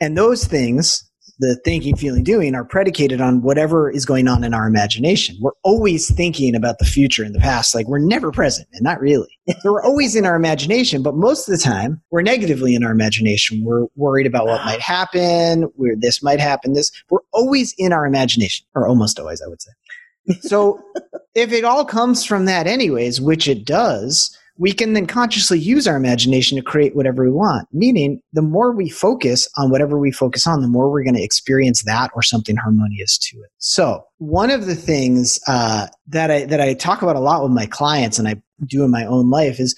And those things, the thinking, feeling, doing, are predicated on whatever is going on in our imagination. We're always thinking about the future and the past. Like we're never present, and not really. we're always in our imagination, but most of the time we're negatively in our imagination. We're worried about what might happen, where this might happen, this. We're always in our imagination, or almost always, I would say. So if it all comes from that anyways, which it does, we can then consciously use our imagination to create whatever we want. Meaning, the more we focus on whatever we focus on, the more we're going to experience that or something harmonious to it. So, one of the things uh, that I that I talk about a lot with my clients and I do in my own life is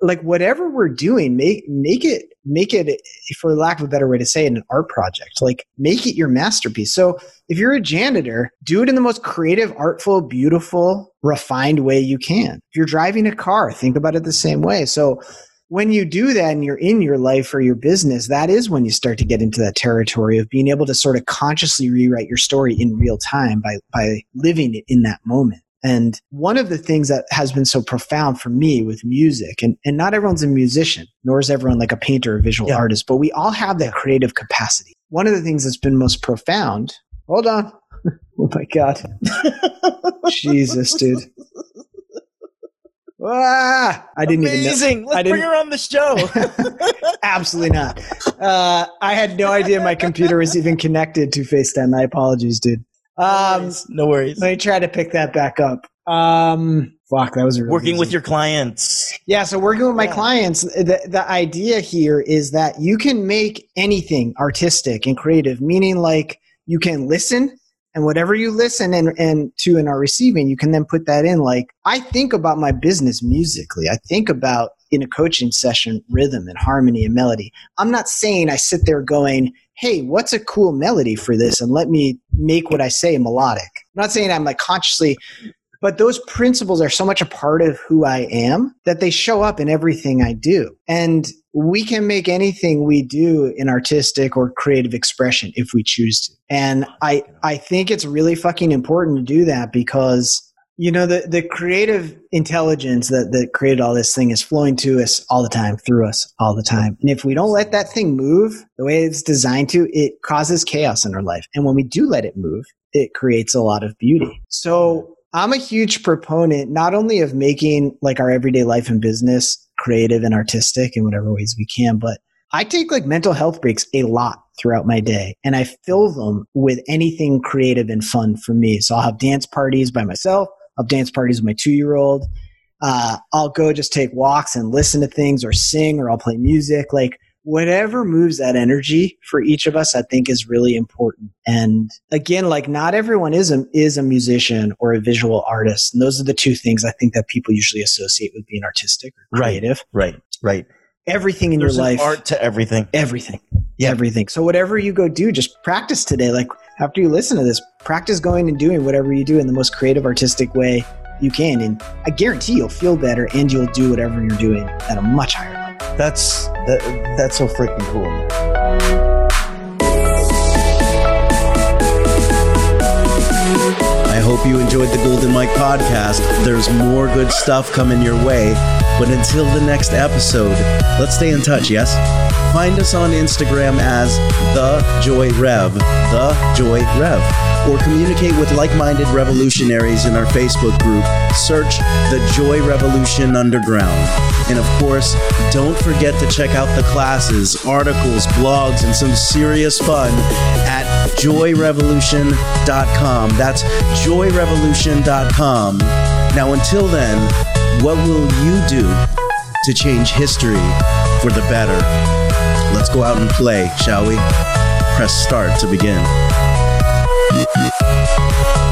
like whatever we're doing make make it make it for lack of a better way to say it an art project. Like make it your masterpiece. So if you're a janitor do it in the most creative artful beautiful refined way you can. If you're driving a car think about it the same way. So when you do that and you're in your life or your business that is when you start to get into that territory of being able to sort of consciously rewrite your story in real time by by living it in that moment and one of the things that has been so profound for me with music, and, and not everyone's a musician, nor is everyone like a painter or visual yeah. artist, but we all have that creative capacity. One of the things that's been most profound, hold on. oh my God. Jesus, dude. Ah, I didn't Amazing. even know. Let's I didn't, bring her on the show. absolutely not. Uh, I had no idea my computer was even connected to FaceTime. My apologies, dude. Um, no worries. No worries. Let me try to pick that back up. Um, fuck, that was working easy. with your clients. Yeah, so working with my yeah. clients, the the idea here is that you can make anything artistic and creative, meaning like you can listen and whatever you listen and, and to and are receiving, you can then put that in. Like I think about my business musically. I think about in a coaching session rhythm and harmony and melody. I'm not saying I sit there going, hey, what's a cool melody for this? And let me make what I say melodic. I'm not saying I'm like consciously, but those principles are so much a part of who I am that they show up in everything I do. And we can make anything we do an artistic or creative expression if we choose to. And I, I think it's really fucking important to do that because you know, the, the creative intelligence that, that created all this thing is flowing to us all the time, through us all the time. And if we don't let that thing move the way it's designed to, it causes chaos in our life. And when we do let it move, it creates a lot of beauty. So I'm a huge proponent not only of making like our everyday life and business creative and artistic in whatever ways we can. But I take like mental health breaks a lot throughout my day and I fill them with anything creative and fun for me. So I'll have dance parties by myself. I'll dance parties with my two year old. Uh, I'll go just take walks and listen to things or sing or I'll play music. Like whatever moves that energy for each of us, I think is really important. And again, like not everyone is a, is a musician or a visual artist. And those are the two things I think that people usually associate with being artistic or creative. Right, right. right. Everything in There's your life. art to everything. Everything. Yeah. Everything. So whatever you go do, just practice today. Like after you listen to this, practice going and doing whatever you do in the most creative, artistic way you can. And I guarantee you'll feel better and you'll do whatever you're doing at a much higher level. That's that, that's so freaking cool. Hope you enjoyed the Golden Mic podcast. There's more good stuff coming your way. But until the next episode, let's stay in touch, yes? Find us on Instagram as The Joy Rev, The Joy Rev, or communicate with like minded revolutionaries in our Facebook group. Search The Joy Revolution Underground. And of course, don't forget to check out the classes, articles, blogs, and some serious fun at joyrevolution.com. That's joyrevolution.com. Now, until then, what will you do to change history for the better? Let's go out and play, shall we? Press start to begin. Thank you.